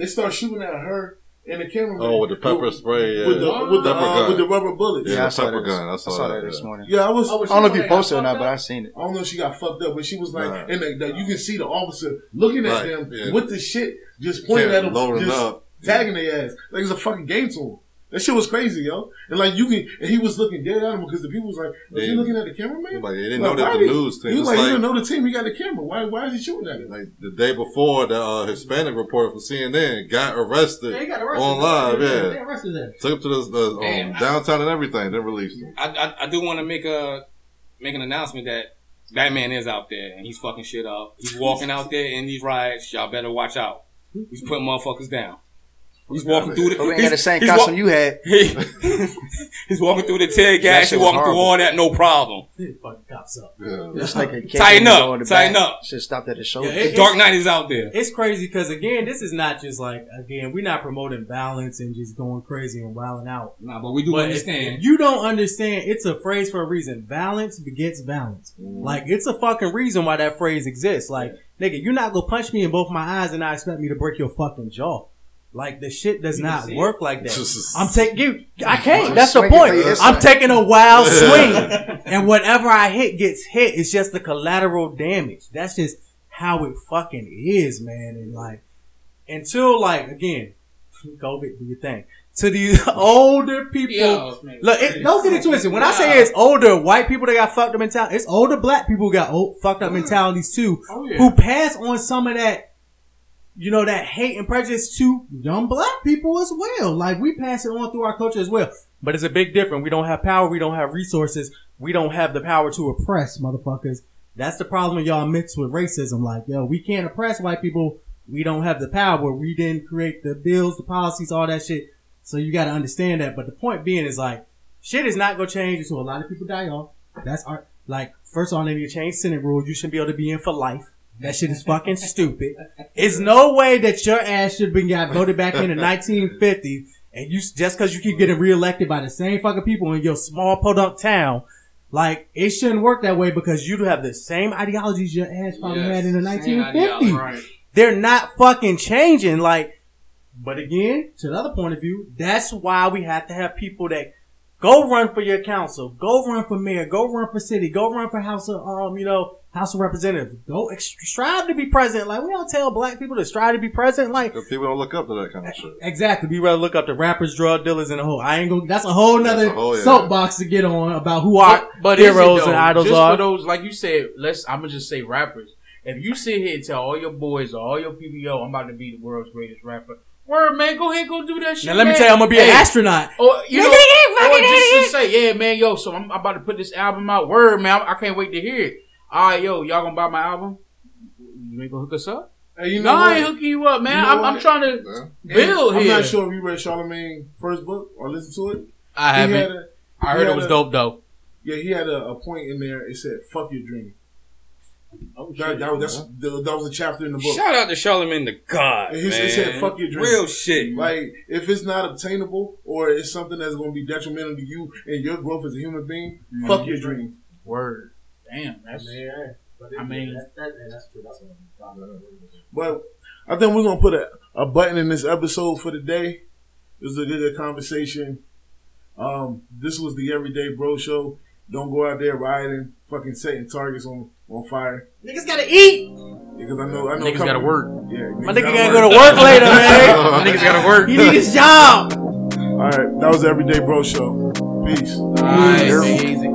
They start shooting at her and the camera. Oh, with the pepper spray. Yeah. with the with the, Pepper uh, gun. with the rubber bullets. Yeah, Yeah, the I saw pepper that. gun. I saw that, this yeah. morning. I was. Oh, I don't know if she you posted or that not, got but I seen it. I don't know if she got fucked up, but she was like, Right. and the, the, you can see the officer looking at Right, them yeah. with the shit, just pointing Yeah, at them, just up. tagging their ass like it's a fucking game to him. That shit was crazy, yo. And like you can, and he was looking dead at him because the people was like, "Was he looking at the cameraman?" Like, they didn't Like, know that the did- news thing. He was It's like, "He like- didn't know the team. He got the camera. Why? Why is he shooting at it?" Like the day before, the uh, Hispanic reporter from CNN got arrested, Yeah, he got arrested. on live. Yeah, they arrested him. took him to the, the um, downtown and everything, then released him. I, I, I do want to make a make an announcement that Batman is out there and he's fucking shit up. He's walking out there in these riots. Y'all better watch out. He's putting motherfuckers down. He's walking through the. But we ain't got the same costume wa- you had. he's walking through the tear gas. He's walking through all that, no problem. Fucking cops up. Yeah. This nigga came Tighten up, tighten back. up. Should stopped at the shoulder. Yeah, The it- Dark Knight is out there. It's crazy because again, this is not just like again, we're not promoting balance and just going crazy and wilding out. Nah, but we do But understand. if you don't understand, it's a phrase for a reason. Balance begets balance. Mm. Like it's a fucking reason why that phrase exists. Like nigga, you're not gonna punch me in both my eyes and not expect me to break your fucking jaw. Like the shit does You not see work like that. I'm I'm taking you. I can't. Just That's the point. I'm taking a wild swing, and whatever I hit gets hit. It's just the collateral damage. That's just how it fucking is, man. And like until like again, COVID do your thing. To these older people, Yo, look, it, don't get it twisted. When I say it's older white people that got fucked up mentality, it's older black people who got old, fucked up mentalities too, Oh, yeah. who pass on some of that you know, that hate and prejudice to young black people as well. Like we pass it on through our culture as well. But it's a big difference. We don't have power. We don't have resources. We don't have the power to oppress motherfuckers. That's the problem when y'all mix with racism. Like, yo, we can't oppress white people. We don't have the power. We didn't create the bills, the policies, all that shit. So you got to understand that. But the point being is like, shit is not gonna change until a lot of people die off. That's our like. First of all, they need to change Senate rules. You shouldn't be able to be in for life. That shit is fucking stupid. It's no way that your ass should have been got voted back in the 1950s, and you just because you keep getting reelected by the same fucking people in your small podunk town, like it shouldn't work that way because you do have the same ideologies your ass probably Yes, had in the 1950s. right. They're not fucking changing. Like, but again, to another point of view, that's why we have to have people that go run for your council, go run for mayor, go run for city, go run for house of um, you know, house of representatives. Go ex- strive to be president. Like we don't tell black people to strive to be president. Like people don't look up to that kind of shit. exactly, we rather look up to rappers, drug dealers, and a whole. I ain't gonna. That's a whole nother a whole, yeah. soapbox to get on about who our But, but heroes though? and idols just are. for those, like you said, let's. I'm gonna just say rappers. If you sit here and tell all your boys or all your people, yo, I'm about to be the world's greatest rapper. Word, man, go ahead, go do that shit. now let me tell you, I'm gonna be Hey, an astronaut. Or you know, or just to say, yeah, man, yo, so I'm, I'm about to put this album out. Word, man, I, I can't wait to hear it. All right, yo, y'all gonna buy my album? You ain't gonna hook us up? Hey, you no, know I ain't hooking you up, man. You know I'm, I'm trying to Yeah. build I'm here. not sure if you read Charlemagne's first book or listened to it. I He haven't. had a, I heard it was a- dope though. yeah, he had a, a point in there. It said, "Fuck your dream." That, that, was- that's, that, that was a chapter in the book. Shout out to Charlemagne the God. He said- man. he said, "Fuck your dream." Real shit. Like, if it's not obtainable or it's something that's going to be detrimental to you and your growth as a human being, Mm-hmm. fuck your dream. Word. Damn, I mean, that's. I mean, But I think we're going to put a, a button in this episode for today. It was a good, good conversation. Um, this was the Everyday Bro Show. Don't go out there rioting, fucking setting targets on on fire. Niggas gotta eat. Because I know, I know. Niggas couple- gotta work. Yeah, My niggas nigga gotta gotta work. go to work later, man. Niggas gotta work. He need his job. All right, that was the Everyday Bro Show. Peace. Nice. Easy.